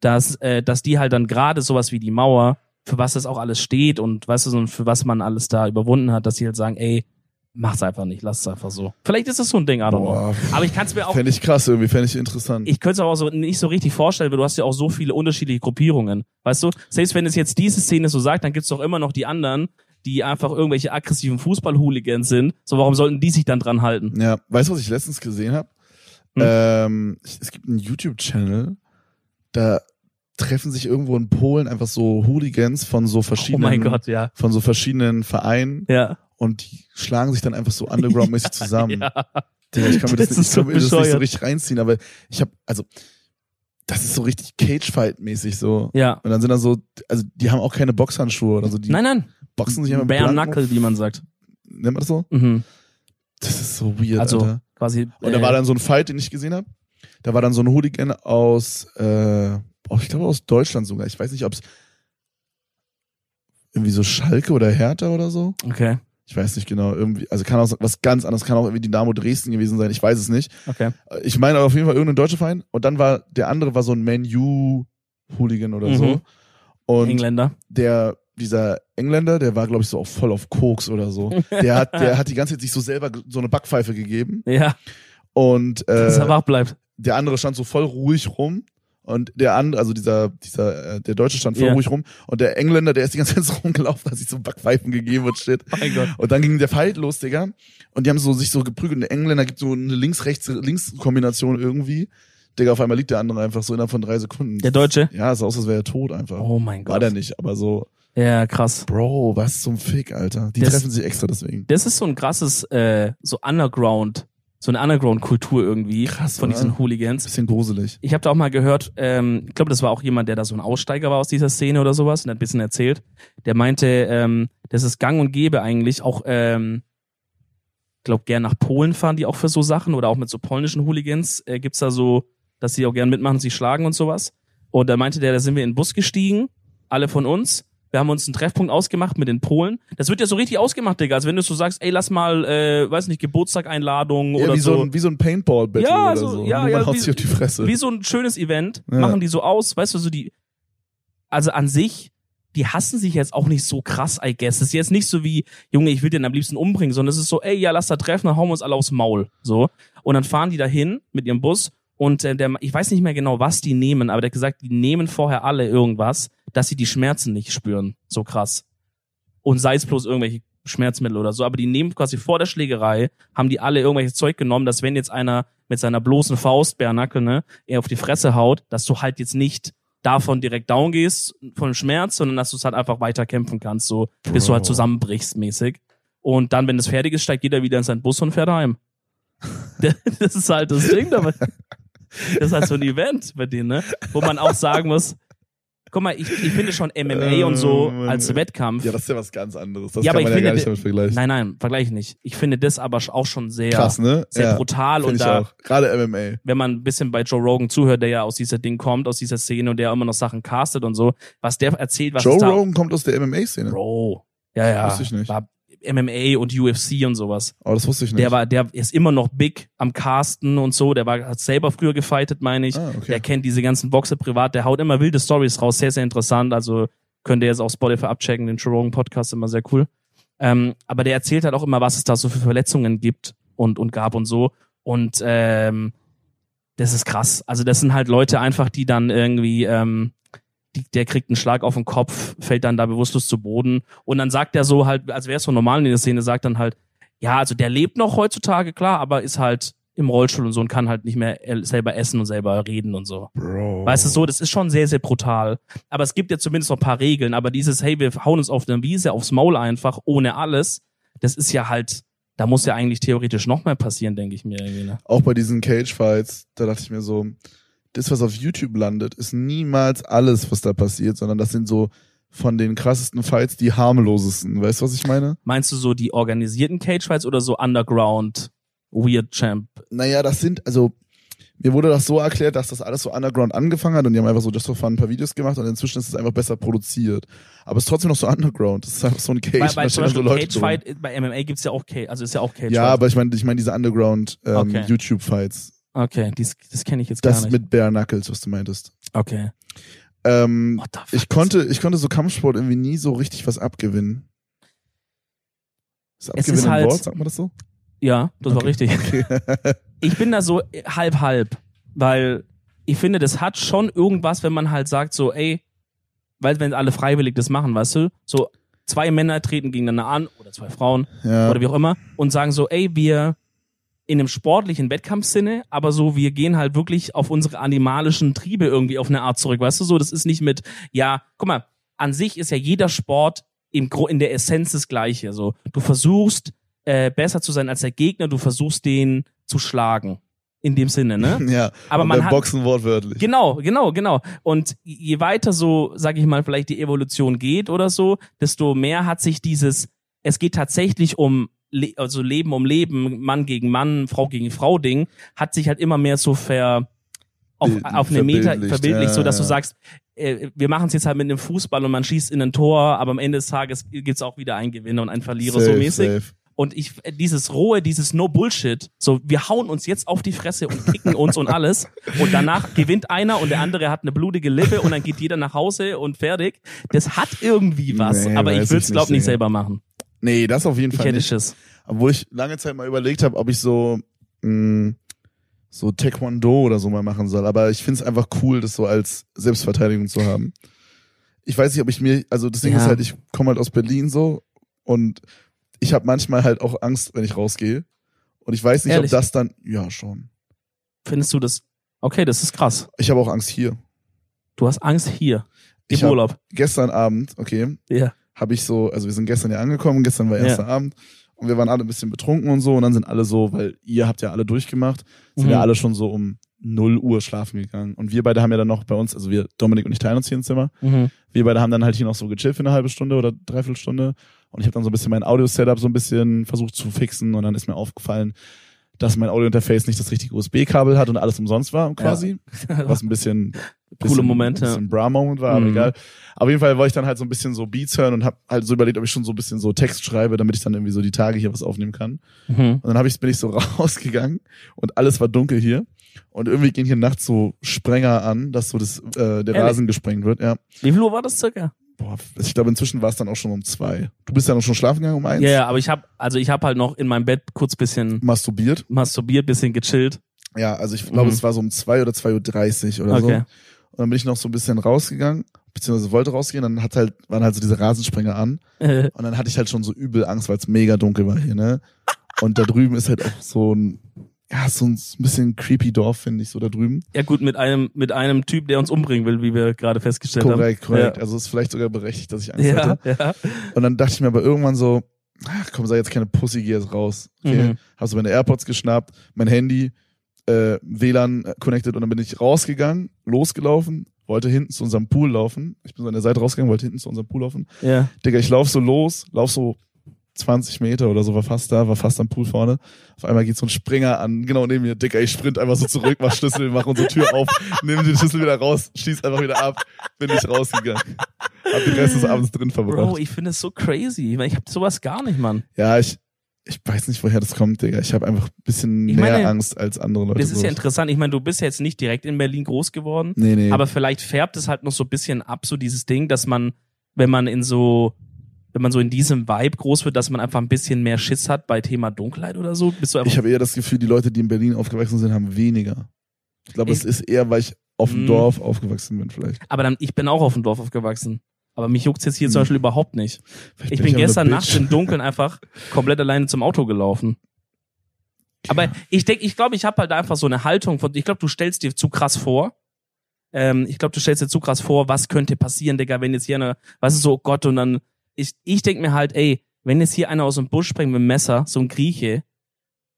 dass, äh, dass die halt dann gerade sowas wie die Mauer, für was das auch alles steht und weißt du, so, für was man alles da überwunden hat, dass sie halt sagen, ey, mach's einfach nicht, lass es einfach so. Vielleicht ist das so ein Ding, I don't know. Boah, Aber ich kann es mir auch, fände ich krass irgendwie, fände ich interessant. ich könnte es auch so nicht so richtig vorstellen, weil du hast ja auch so viele unterschiedliche Gruppierungen. Weißt du, selbst wenn es jetzt diese Szene so sagt, dann gibt's doch immer noch die anderen, die einfach irgendwelche aggressiven Fußball-Hooligans sind. So, warum sollten die sich dann dran halten? ja, weißt du, was ich letztens gesehen habe? Hm. Ähm, es gibt einen YouTube-Channel, da treffen sich irgendwo in Polen einfach so Hooligans von so Oh verschiedenen, mein Gott, ja. von so verschiedenen Vereinen Ja. Und die schlagen sich dann einfach so underground-mäßig zusammen. ja. Digga, ich kann mir das, Das nicht, so kann mir das nicht so richtig reinziehen, aber ich habe also das ist so richtig Cage-Fight-mäßig so. Ja. Und dann sind da so, also die haben auch keine Boxhandschuhe oder so, die Nein, nein. boxen sich einfach Bare Knuckle, wie man sagt. Nennt man das so? Mhm. Das ist so weird, Also, Alter. quasi. Und da äh, war dann so ein Fight, den ich gesehen habe. Da war dann so ein Hooligan aus, äh, oh, ich glaube aus Deutschland sogar. Ich weiß nicht, ob es irgendwie so Schalke oder Hertha oder so. Okay, Ich weiß nicht genau. Irgendwie, also kann auch was ganz anderes, kann auch irgendwie Dynamo Dresden gewesen sein. Ich weiß es nicht. okay. Ich meine aber auf jeden Fall irgendein deutscher Verein. Und dann war der andere war so ein Man U Hooligan oder Mhm. so. Und Engländer. der, dieser Engländer, der war, glaube ich, so auch voll auf Koks oder so. Der hat, der hat die ganze Zeit sich so selber so eine Backpfeife gegeben. Ja, Und dass er äh, wach bleibt. der andere stand so voll ruhig rum. Und der andere, also dieser, dieser, äh, der Deutsche stand voll Ja. ruhig rum. Und der Engländer, der ist die ganze Zeit so rumgelaufen, hat sich so Backpfeifen gegeben und shit. Mein Gott. Und dann ging der Fight los, Digga. Und die haben so sich so geprügelt. Und der Engländer gibt so eine Links-Rechts-Links-Kombination irgendwie. Digga, auf einmal liegt der andere einfach so innerhalb von drei Sekunden. Der Deutsche? Ja, es sah aus, als wäre er tot einfach. Oh mein War Gott. der nicht, aber so, Ja, krass. Bro, was zum Fick, Alter. Die Das- treffen sich extra deswegen. Das ist so ein krasses, äh, so Underground, so eine Underground-Kultur irgendwie Krass, von oder? diesen Hooligans. Bisschen gruselig. Ich habe da auch mal gehört, ähm, ich glaube, das war auch jemand, der da so ein Aussteiger war aus dieser Szene oder sowas und hat ein bisschen erzählt. Der meinte, ähm, das ist gang und gäbe eigentlich, auch, ähm, ich glaube, gern nach Polen fahren die auch für so Sachen oder auch mit so polnischen Hooligans äh, gibt's da so, dass sie auch gern mitmachen, sie schlagen und sowas. Und da meinte der, da sind wir in den Bus gestiegen, alle von uns. Wir haben uns einen Treffpunkt ausgemacht mit den Polen. Das wird ja so richtig ausgemacht, Digga. Als wenn du so sagst, ey, lass mal, äh, weiß nicht, Geburtstag-Einladung Ja, oder wie so, so. ein, wie so ein Paintball-Battle Ja, oder so- so. ja, Nur ja, man haut wie- sich auf die Fresse. Wie so ein schönes Event, Ja. machen die so aus, weißt du, so die, also an sich, die hassen sich jetzt auch nicht so krass, I guess. Es ist jetzt nicht so wie, Junge, ich will den am liebsten umbringen, sondern es ist so, ey, ja, lass da treffen, dann hauen wir uns alle aufs Maul, so. Und dann fahren die dahin mit ihrem Bus und äh, der, ich weiß nicht mehr genau, was die nehmen, aber der hat gesagt, die nehmen vorher alle irgendwas, dass sie die Schmerzen nicht spüren, so krass. Und sei es bloß irgendwelche Schmerzmittel oder so, aber die nehmen quasi vor der Schlägerei, haben die alle irgendwelches Zeug genommen, dass wenn jetzt einer mit seiner bloßen Faust, Bärnackel, ne, er auf die Fresse haut, dass du halt jetzt nicht davon direkt down gehst, von dem Schmerz, sondern dass du es halt einfach weiter kämpfen kannst, so, bis du halt Bro. zusammenbrichst, mäßig. Und dann, wenn das fertig ist, steigt jeder wieder in seinen Bus und fährt heim. das ist halt das Ding dabei. Das ist halt so ein Event bei denen, ne? Wo man auch sagen muss, guck mal, ich, ich finde schon MMA und so Oh, Mann, als. Wettkampf. Ja, das ist ja was ganz anderes. Das Ja, kann aber man ich ja gar finde, nicht damit vergleichen. Nein, nein, vergleich nicht. Ich finde das aber auch schon sehr, Krass, ne? sehr ja, brutal und da, auch. Gerade MMA. wenn man ein bisschen bei Joe Rogan zuhört, der ja aus dieser Ding kommt, aus dieser Szene und der immer noch Sachen castet und so, was der erzählt, was Joe Rogan kommt aus der MMA-Szene. Bro. Ja, ja. Wusste ich nicht. War MMA und UFC und sowas. Aber das wusste ich nicht. Der war, der ist immer noch big am Casten und so. Der war, hat selber früher gefightet, meine ich. ah, okay. Der kennt diese ganzen Boxer privat. Der haut immer wilde Stories raus. Sehr, sehr interessant. Also könnt ihr jetzt auf Spotify abchecken. Den Joe Rogan Podcast immer sehr cool. Ähm, aber der erzählt halt auch immer, was es da so für Verletzungen gibt und, und gab und so. Und ähm, das ist krass. Also das sind halt Leute einfach, die dann irgendwie, ähm, die, der kriegt einen Schlag auf den Kopf, fällt dann da bewusstlos zu Boden. Und dann sagt er so halt, als wäre es so normal in der Szene, sagt dann halt, ja, also der lebt noch heutzutage, klar, aber ist halt im Rollstuhl und so und kann halt nicht mehr selber essen und selber reden und so. Bro. Weißt du so, das ist schon sehr, sehr brutal. Aber es gibt ja zumindest noch ein paar Regeln. Aber dieses, hey, wir hauen uns auf der Wiese aufs Maul einfach, ohne alles, das ist ja halt, da muss ja eigentlich theoretisch noch mehr passieren, denke ich mir irgendwie. Ne? Auch bei diesen Cage-Fights, da dachte ich mir so, das, was auf YouTube landet, ist niemals alles, was da passiert, sondern das sind so von den krassesten Fights die harmlosesten. Weißt du, was ich meine? Meinst du so die organisierten Cage-Fights oder so Underground Weird Champ? Naja, das sind, also, mir wurde das so erklärt, dass das alles so underground angefangen hat und die haben einfach so just for fun ein paar Videos gemacht und inzwischen ist es einfach besser produziert. Aber es ist trotzdem noch so underground. Das ist einfach so ein Cage. Bei, bei zum so Beispiel Leute drum. Cage-Fight, bei MMA gibt's ja auch Cage, also ist ja auch Cage-Fight. Ja, aber ich meine, ich meine diese underground ähm, Okay. YouTube-Fights. Okay, dies, das kenne ich jetzt gar Das nicht. mit Bare Knuckles, was du meintest. okay. Ähm, ich konnte, ich konnte so Kampfsport irgendwie nie so richtig was abgewinnen. Ist Es abgewinnen ist ein halt- Wort, sagt man das so? Ja, das war Okay. richtig. Okay. Ich bin da so halb halb, weil ich finde, das hat schon irgendwas, wenn man halt sagt so, ey, weil wenn alle freiwillig das machen, weißt du, so zwei Männer treten gegeneinander an oder zwei Frauen ja. oder wie auch immer und sagen so, ey, wir in einem sportlichen Wettkampfsinne, aber so, wir gehen halt wirklich auf unsere animalischen Triebe irgendwie auf eine Art zurück, weißt du so, das ist nicht mit, ja, guck mal, an sich ist ja jeder Sport im Gro in der Essenz das Gleiche, so, du versuchst äh, besser zu sein als der Gegner, du versuchst den zu schlagen, in dem Sinne, ne? ja. Aber man hat, Boxen wortwörtlich. Genau, genau, genau. Und je weiter so, sag ich mal, vielleicht die Evolution geht oder so, desto mehr hat sich dieses, es geht tatsächlich um, Le also Leben um Leben, Mann gegen Mann, Frau gegen Frau Ding, hat sich halt immer mehr so ver, auf, auf eine Meter verbildlicht, ja, so dass du sagst, äh, wir machen es jetzt halt mit einem Fußball und man schießt in ein Tor, aber am Ende des Tages gibt's auch wieder einen Gewinner und einen Verlierer so Safe, mäßig. safe. Und ich, dieses rohe, dieses No Bullshit, so, wir hauen uns jetzt auf die Fresse und kicken uns und alles. Und danach gewinnt einer und der andere hat eine blutige Lippe und dann geht jeder nach Hause und fertig. Das hat irgendwie was, Nee, aber ich würde es, glaub nicht, selber machen. Nee, das auf jeden Ich Fall hätte nicht. Schiss. Obwohl ich lange Zeit mal überlegt habe, ob ich so mh, so Taekwondo oder so mal machen soll. Aber ich finde es einfach cool, das so als Selbstverteidigung zu haben. Ich weiß nicht, ob ich mir, also das Ding Ja. ist halt, ich komme halt aus Berlin so und ich habe manchmal halt auch Angst, wenn ich rausgehe. Und ich weiß nicht, Ehrlich? ob das dann, ja schon. Findest du das? Okay, das ist krass. Ich habe auch Angst hier. Du hast Angst hier. Ich Im hab- Urlaub. Gestern Abend, okay, Ja. Habe ich so, also wir sind gestern ja angekommen, gestern war Ja. erster Abend und wir waren alle ein bisschen betrunken und so und dann sind alle so, weil ihr habt ja alle durchgemacht, sind Mhm. ja alle schon so um 0 Uhr schlafen gegangen und wir beide haben ja dann noch bei uns, also wir, Dominik und ich teilen uns hier ein Zimmer, Mhm. wir beide haben dann halt hier noch so gechillt für eine halbe Stunde oder dreiviertel Stunde und ich habe dann so ein bisschen mein Audio-Setup so ein bisschen versucht zu fixen und dann ist mir aufgefallen, dass mein Audio-Interface nicht das richtige USB-Kabel hat und alles umsonst war quasi, was ein bisschen Coole Momente. bisschen Bra-Moment war, aber Mhm. egal. Auf jeden Fall wollte ich dann halt so ein bisschen so Beats hören und habe halt so überlegt, ob ich schon so ein bisschen so Text schreibe, damit ich dann irgendwie so die Tage hier was aufnehmen kann. Mhm. Und dann hab ich, bin ich so rausgegangen und alles war dunkel hier. Und irgendwie gehen hier nachts so Sprenger an, dass so das, äh, der Ehrlich? Rasen gesprengt wird. Ja. Wie viel Uhr war das circa? Boah, ich glaube, inzwischen war es dann auch schon um zwei. Du bist ja noch schon schlafen gegangen um eins? Ja, ja, aber ich habe also ich habe halt noch in meinem Bett kurz bisschen Masturbiert. masturbiert, bisschen gechillt. Ja, also ich glaube, Mhm. es war so um zwei oder 2.30 Uhr oder so. Okay. Und dann bin ich noch so ein bisschen rausgegangen, beziehungsweise wollte rausgehen, dann hat halt, waren halt so diese Rasensprenger an. Und dann hatte ich halt schon so übel Angst, weil es mega dunkel war hier, ne? Und da drüben ist halt auch so ein, ja, so ein bisschen creepy Dorf, finde ich, so da drüben. ja gut, mit einem mit einem Typ, der uns umbringen will, wie wir gerade festgestellt Korrekt, korrekt. Ja. Also ist vielleicht sogar berechtigt, dass ich Angst haben. Ja, hatte. ja. Und dann dachte ich mir aber irgendwann so, ach komm, sei jetzt keine Pussy, geh jetzt raus. Okay. Mhm. Hab so meine AirPods geschnappt, mein Handy, äh, WLAN connected und dann bin ich rausgegangen, losgelaufen, wollte hinten zu unserem Pool laufen. Ich bin so an der Seite rausgegangen, wollte hinten zu unserem Pool laufen. ja. Digga, ich lauf so los, lauf so 20 Meter oder so, war fast da, war fast am Pool vorne. Auf einmal geht so ein Springer an, genau neben mir. Digga, ich sprint einfach so zurück, mach Schlüssel, mach unsere Tür auf, nimm den Schlüssel wieder raus, schieß einfach wieder ab, bin nicht rausgegangen. Hab den Rest des Abends drin Bro, verbracht. ich finde es so crazy, weil ich habe sowas gar nicht, Mann. Ja, ich, ich weiß nicht, woher das kommt, Digga. Ich habe einfach ein bisschen Ich mehr meine, Angst als andere Leute. Das ist ja interessant. Ich meine, du bist ja jetzt nicht direkt in Berlin groß geworden, Nee, nee. aber vielleicht färbt es halt noch so ein bisschen ab, so dieses Ding, dass man, wenn man in so, wenn man so in diesem Vibe groß wird, dass man einfach ein bisschen mehr Schiss hat bei Thema Dunkelheit oder so. Bist du einfach ich habe eher das Gefühl, die Leute, die in Berlin aufgewachsen sind, haben weniger. Ich glaube, es ist eher, weil ich auf dem Mm. Dorf aufgewachsen bin, vielleicht. Aber dann, ich bin auch auf dem Dorf aufgewachsen. Aber mich juckt's jetzt hier zum Hm. Beispiel überhaupt nicht. vielleicht Ich bin gestern nachts Bitch. im Dunkeln einfach komplett alleine zum Auto gelaufen. Aber ich denke, ich glaube, ich habe halt einfach so eine Haltung von, ich glaube, du stellst dir zu krass vor. Ähm, ich glaube, du stellst dir zu krass vor, was könnte passieren, Digga, wenn jetzt hier eine, was ist so, oh Gott, und dann, ich, ich denke mir halt, ey, wenn jetzt hier einer aus dem Busch springt mit dem Messer, so ein Grieche,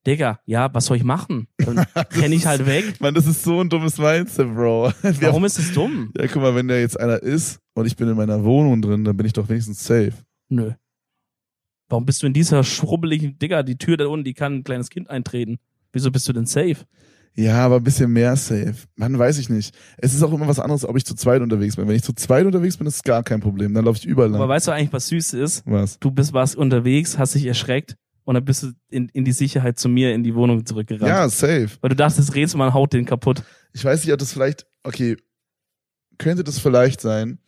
Digga, ja, was soll ich machen? Dann renn ich halt weg. Mann, das ist so ein dummes Mindset, Bro. Warum ist es dumm? Ja, guck mal, wenn da jetzt einer ist und ich bin in meiner Wohnung drin, dann bin ich doch wenigstens safe. Nö. Warum bist du in dieser schrubbeligen, Digga, die Tür da unten, die kann ein kleines Kind eintreten. Wieso bist du denn safe? Ja, aber ein bisschen mehr safe. Mann, weiß ich nicht. Es ist auch immer was anderes, ob ich zu zweit unterwegs bin. Wenn ich zu zweit unterwegs bin, ist es gar kein Problem. Dann laufe ich überall Aber lang. weißt du eigentlich, was süß ist? Was? Du bist was unterwegs, hast dich erschreckt und dann bist du in, in die Sicherheit zu mir in die Wohnung zurückgerannt. Ja, safe. Weil du dachtest, redest man haut den kaputt. Ich weiß nicht, ob das vielleicht, okay, könnte das vielleicht sein,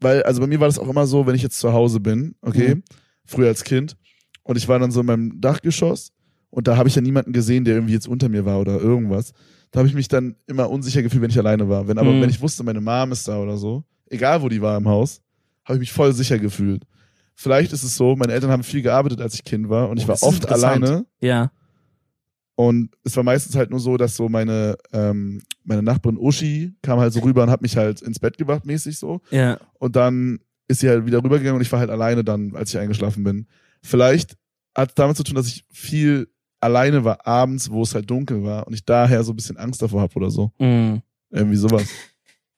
weil, also bei mir war das auch immer so, wenn ich jetzt zu Hause bin, okay, Mhm. früher als Kind, und ich war dann so in meinem Dachgeschoss und da habe ich ja niemanden gesehen, der irgendwie jetzt unter mir war oder irgendwas. Da habe ich mich dann immer unsicher gefühlt, wenn ich alleine war. Wenn aber, Mhm. wenn ich wusste, meine Mom ist da oder so, egal wo die war im Haus, habe ich mich voll sicher gefühlt. Vielleicht ist es so, meine Eltern haben viel gearbeitet, als ich Kind war und ich Oh, war oft alleine Ja. und es war meistens halt nur so, dass so meine, ähm, meine Nachbarin Uschi kam halt so rüber und hat mich halt ins Bett gebracht, mäßig so. Ja. Und dann ist sie halt wieder rübergegangen und ich war halt alleine dann, als ich eingeschlafen bin. Vielleicht hat es damit zu tun, dass ich viel alleine war abends, wo es halt dunkel war und ich daher so ein bisschen Angst davor habe oder so. Mhm. Irgendwie sowas.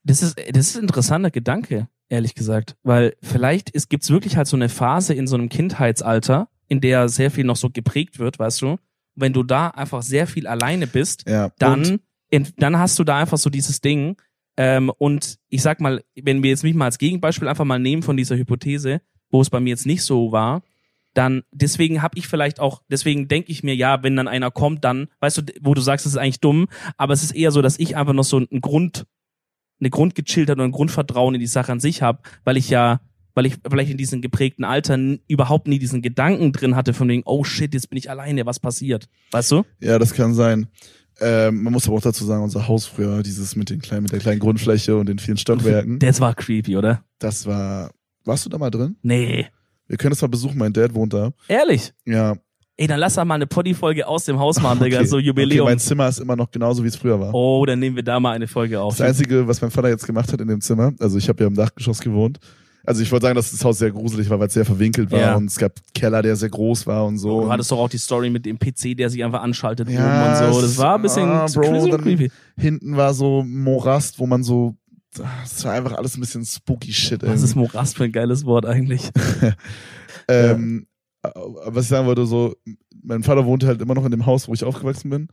Das ist, das ist ein interessanter Gedanke, ehrlich gesagt. Weil vielleicht ist, gibt's wirklich halt so eine Phase in so einem Kindheitsalter, in der sehr viel noch so geprägt wird, weißt du? Wenn du da einfach sehr viel alleine bist, Ja. Dann, in, dann hast du da einfach so dieses Ding. Ähm, und ich sag mal, wenn wir jetzt mich mal als Gegenbeispiel einfach mal nehmen von dieser Hypothese, wo es bei mir jetzt nicht so war, dann deswegen habe ich vielleicht auch, deswegen denke ich mir, ja, wenn dann einer kommt, dann, weißt du, wo du sagst, das ist eigentlich dumm, aber es ist eher so, dass ich einfach noch so einen Grund, eine Grundgechilltheit und ein Grundvertrauen in die Sache an sich habe, weil ich ja, weil ich vielleicht in diesem geprägten Alter überhaupt nie diesen Gedanken drin hatte von wegen, oh shit, jetzt bin ich alleine, was passiert? Weißt du? Ja, das kann sein. Ähm, man muss aber auch dazu sagen, unser Haus früher, dieses mit den kleinen, mit der kleinen Grundfläche und den vielen Stockwerken, Das war creepy, oder? das war. Warst du da mal drin? Nee. Wir können das mal besuchen, mein Dad wohnt da. Ehrlich? Ja. Ey, dann lass doch mal eine Poddy-Folge aus dem Haus machen, Digga, so Jubiläum. Okay, mein Zimmer ist immer noch genauso, wie es früher war. oh, dann nehmen wir da mal eine Folge auf. Das Einzige, was mein Vater jetzt gemacht hat in dem Zimmer, also ich habe ja im Dachgeschoss gewohnt. Also ich wollte sagen, dass das Haus sehr gruselig war, weil es sehr verwinkelt war Ja. und es gab Keller, der sehr groß war und so. Du hattest doch auch die Story mit dem PC, der sich einfach anschaltet Ja, oben und so. Das war ein bisschen ah, Bro, creepy. Hinten war so Morast, wo man so, es war einfach alles ein bisschen spooky shit. Was irgendwie. ist Morast für ein geiles Wort eigentlich? Ähm, äh, Was ich sagen wollte, so, mein Vater wohnte halt immer noch in dem Haus, wo ich aufgewachsen bin.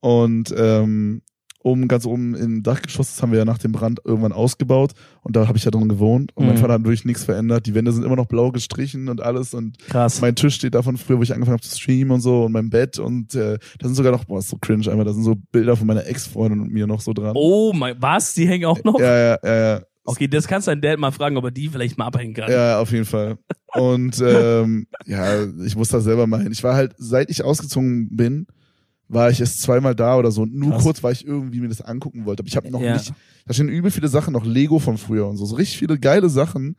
Und ähm, oben, ganz oben im Dachgeschoss, das haben wir ja nach dem Brand irgendwann ausgebaut. Und da habe ich ja drin gewohnt. Und mein Mhm. Vater hat wirklich nichts verändert. Die Wände sind immer noch blau gestrichen und alles. Und Krass. mein Tisch steht davon früher, wo ich angefangen habe zu streamen und so. Und mein Bett. Und äh, da sind sogar noch, boah, ist so cringe einfach, da sind so Bilder von meiner Ex-Freundin und mir noch so dran. Oh mein, was? Die hängen auch noch? Ja, ja, ja, ja. Okay, das kannst du deinen Dad mal fragen, ob er die vielleicht mal abhängen kann. Ja, auf jeden Fall. Und ähm, ja, ich muss da selber mal hin. Ich war halt, seit ich ausgezogen bin, war ich erst zweimal da oder so. Und nur Krass. kurz, weil ich irgendwie mir das angucken wollte. Aber ich habe noch Ja. nicht. Da stehen übel viele Sachen, noch Lego von früher und so. So richtig viele geile Sachen.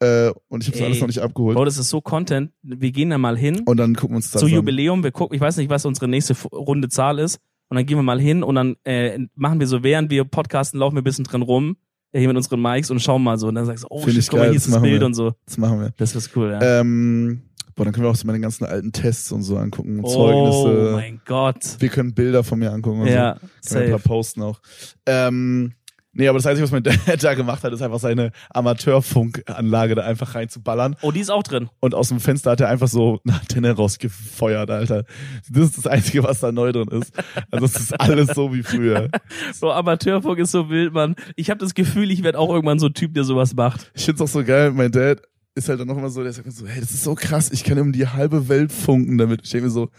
Äh, und ich habe alles noch nicht abgeholt. Bro, das ist so Content. Wir gehen da mal hin Und dann gucken wir uns das zu an. Jubiläum. Wir gucken, ich weiß nicht, was unsere nächste runde Zahl ist. Und dann gehen wir mal hin und dann äh, machen wir so, während wir podcasten, laufen wir ein bisschen drin rum, hier mit unseren Mics und schauen mal so. Und dann sagst du, oh Find shit, ich guck mal, geil, hier ist das Bild wir. und so. Das machen wir. Das ist cool, ja. Ähm, boah, dann können wir auch so meine ganzen alten Tests und so angucken oh Zeugnisse. mein Gott. Wir können Bilder von mir angucken und so. Ja, Kann ich ein paar safe. posten auch. Ähm, nee, aber das Einzige, was mein Dad da gemacht hat, ist einfach seine Amateurfunkanlage da einfach reinzuballern. Oh, die ist auch drin. Und aus dem Fenster hat er einfach so eine Antenne rausgefeuert, Alter. Das ist das Einzige, was da neu drin ist. Also es ist alles so wie früher. So Amateurfunk ist so wild, Mann. Ich habe das Gefühl, ich werde auch irgendwann so ein Typ, der sowas macht. Ich find's auch so geil, mein Dad ist halt dann noch immer so, der sagt so, hey, das ist so krass, ich kann um die halbe Welt funken damit. Ich denke mir so,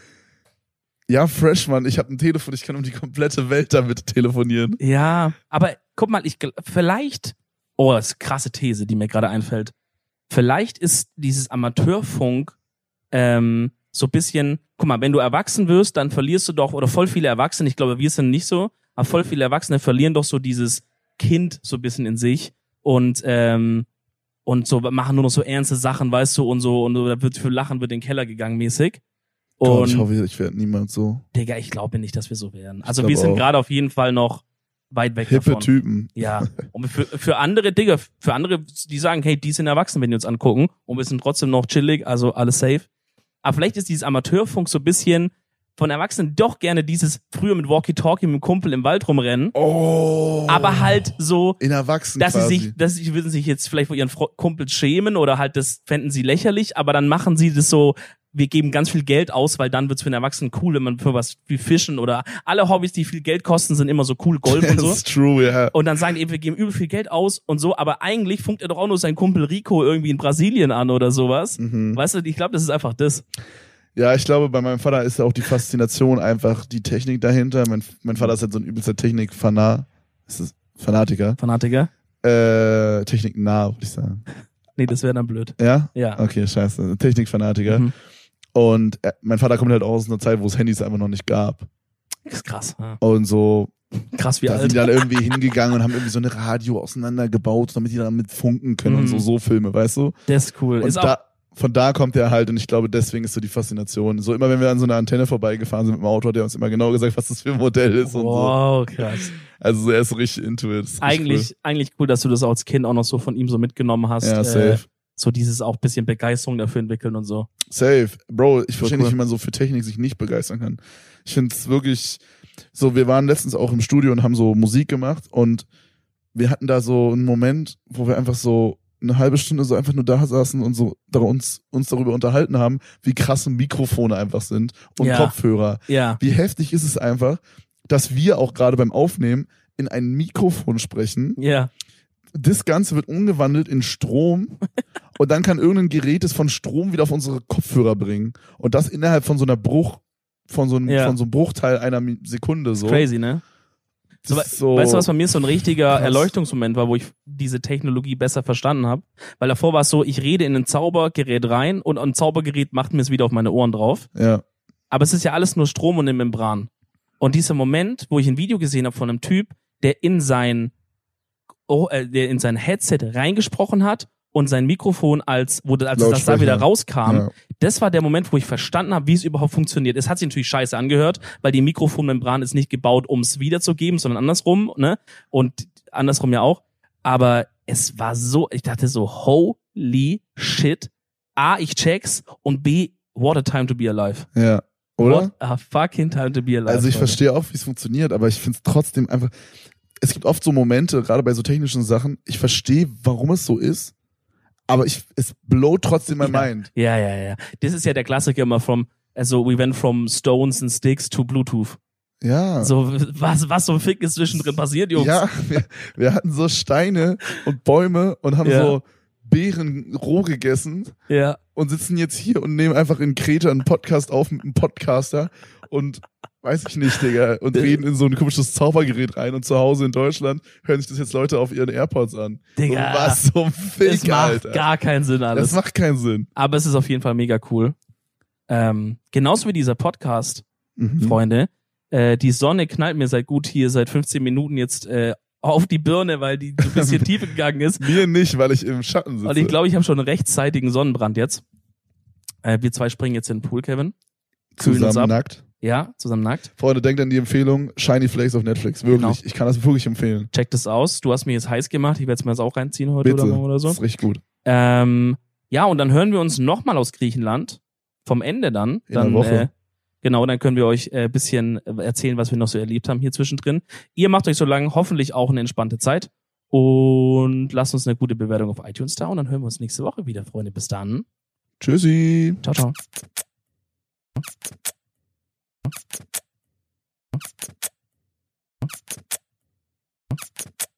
ja, fresh, Mann, ich habe ein Telefon, ich kann um die komplette Welt damit telefonieren. Ja, aber guck mal, ich vielleicht, oh, das ist eine krasse These, die mir gerade einfällt. Vielleicht ist dieses Amateurfunk ähm, so bisschen, guck mal, wenn du erwachsen wirst, dann verlierst du doch, oder voll viele Erwachsene, ich glaube, wir sind nicht so, aber voll viele Erwachsene verlieren doch so dieses Kind so bisschen in sich und ähm, und so machen nur noch so ernste Sachen, weißt du, und so, und so, da wird für Lachen wird in den Keller gegangen mäßig. Und ich hoffe, ich werde niemand so Digga, ich glaube nicht, dass wir so werden. Also wir sind gerade auf jeden Fall noch weit weg hippe davon. Typen. Ja. Und für, für andere, Digga, für andere, die sagen, hey, die sind erwachsen, wenn die uns angucken und wir sind trotzdem noch chillig, also alles safe. Aber vielleicht ist dieses Amateurfunk so ein bisschen von Erwachsenen doch gerne dieses früher mit Walkie-Talkie mit dem Kumpel im Wald rumrennen, Oh. aber halt so, in Erwachsenen dass sie quasi. sich, dass sie würden sich jetzt vielleicht vor ihren Fro Kumpels schämen oder halt das fänden sie lächerlich, aber dann machen sie das so, wir geben ganz viel Geld aus, weil dann wird's für einen Erwachsenen cool, wenn man für was wie Fischen oder alle Hobbys, die viel Geld kosten, sind immer so cool, Golf und so. ist true, ja. Und dann sagen die eben, wir geben übel viel Geld aus und so, aber eigentlich funkt er doch auch nur seinen Kumpel Rico irgendwie in Brasilien an oder sowas. Mhm. Weißt du, ich glaube, das ist einfach das. Ja, ich glaube, bei meinem Vater ist auch die Faszination einfach die Technik dahinter. Mein, mein Vater ist halt so ein übelster Technik-Fanat. Ist das Fanatiker? Fanatiker? Äh, Technik-nah, würde ich sagen. Nee, das wäre dann blöd. Ja? Ja. Okay, scheiße. Technik-Fanatiker. Mhm. Und äh, mein Vater kommt halt auch aus einer Zeit, wo es Handys einfach noch nicht gab. Das ist krass. Ja. Und so, Krass wie da alt. sind die dann irgendwie hingegangen und haben irgendwie so eine Radio auseinandergebaut, damit die damit funken können und Mhm. so, so Filme, weißt du? Das ist cool. Und ist da, von da kommt er halt und ich glaube, deswegen ist so die Faszination. So immer, wenn wir an so einer Antenne vorbeigefahren sind mit dem Auto, hat er uns immer genau gesagt, was das für ein Modell ist und so. wow, krass. Also so, er ist so richtig into it. Ist richtig Eigentlich, eigentlich cool, dass du das auch als Kind auch noch so von ihm so mitgenommen hast. Cool. Ja, Äh, safe. So dieses auch bisschen Begeisterung dafür entwickeln und so. Safe. Bro, ich verstehe cool. nicht, wie man so für Technik sich nicht begeistern kann. Ich finde es wirklich so, wir waren letztens auch im Studio und haben so Musik gemacht und wir hatten da so einen Moment, wo wir einfach so eine halbe Stunde so einfach nur da saßen und so da uns, uns darüber unterhalten haben, wie krasse Mikrofone einfach sind und Ja. Kopfhörer. Ja. Wie heftig ist es einfach, dass wir auch gerade beim Aufnehmen in ein Mikrofon sprechen. Ja. Das Ganze wird umgewandelt in Strom und dann kann irgendein Gerät es von Strom wieder auf unsere Kopfhörer bringen und das innerhalb von so einer Bruch, von so einem, Ja. von so einem Bruchteil einer Sekunde so. Crazy, ne? So, so weißt du, was bei mir so ein richtiger krass. Erleuchtungsmoment war, wo ich diese Technologie besser verstanden habe? Weil davor war es so, ich rede in ein Zaubergerät rein und ein Zaubergerät macht mir es wieder auf meine Ohren drauf. Ja, Aber es ist ja alles nur Strom und eine Membran. Und dieser Moment, wo ich ein Video gesehen habe von einem Typ, der in sein, oh, äh, der in sein Headset reingesprochen hat und sein Mikrofon als, wo, das- als das da wieder rauskam, ja. das war der Moment, wo ich verstanden habe, wie es überhaupt funktioniert. Es hat sich natürlich scheiße angehört, weil die Mikrofonmembran ist nicht gebaut, um es wiederzugeben, sondern andersrum, ne? Und andersrum ja auch. Aber es war so, ich dachte so, holy shit. A, ich check's und B, what a time to be alive. ja. Oder? What a fucking time to be alive. Also ich Leute. verstehe auch, wie es funktioniert, aber ich finde es trotzdem einfach. Es gibt oft so Momente, gerade bei so technischen Sachen, ich verstehe, warum es so ist, aber ich, es blowt trotzdem mein Ja. Mind. Ja, ja, ja. Das ist ja der Klassiker immer from, also we went from Stones and Sticks to Bluetooth. Ja. So, was, was so fick ist zwischendrin passiert, Jungs? Ja, wir, wir hatten so Steine und Bäume und haben Ja. so Beeren roh gegessen Ja. und sitzen jetzt hier und nehmen einfach in Kreta einen Podcast auf mit einem Podcaster und weiß ich nicht, Digga, und reden in so ein komisches Zaubergerät rein und zu Hause in Deutschland hören sich das jetzt Leute auf ihren AirPods an. Digga. So, was zum Es Fick, macht Alter. gar keinen Sinn alles. das macht keinen Sinn. Aber es ist auf jeden Fall mega cool. Ähm, genauso wie dieser Podcast, Mhm. Freunde. Äh, die Sonne knallt mir seit gut hier, seit 15 Minuten jetzt äh, auf die Birne, weil die so ein bisschen tiefer gegangen ist. Mir nicht, weil ich im Schatten sitze. Und ich glaube, ich habe schon einen rechtzeitigen Sonnenbrand jetzt. Äh, wir zwei springen jetzt in den Pool, Kevin. Kühlen uns Zusammen ab. nackt. Ja, zusammen nackt. Freunde, denkt an die Empfehlung Shiny Flakes auf Netflix. Wirklich. Genau. Ich kann das wirklich empfehlen. Check das aus. Du hast mir jetzt heiß gemacht. Ich werde es mir jetzt auch reinziehen heute Bitte. oder morgen oder so. Das ist richtig gut. Ähm, ja, und dann hören wir uns nochmal aus Griechenland. Vom Ende dann. In dann Woche. Äh, genau, dann können wir euch äh, bisschen erzählen, was wir noch so erlebt haben hier zwischendrin. Ihr macht euch so lange hoffentlich auch eine entspannte Zeit. Und lasst uns eine gute Bewertung auf iTunes da. Und dann hören wir uns nächste Woche wieder, Freunde. Bis dann. Tschüssi. Ciao, ciao. Thank you.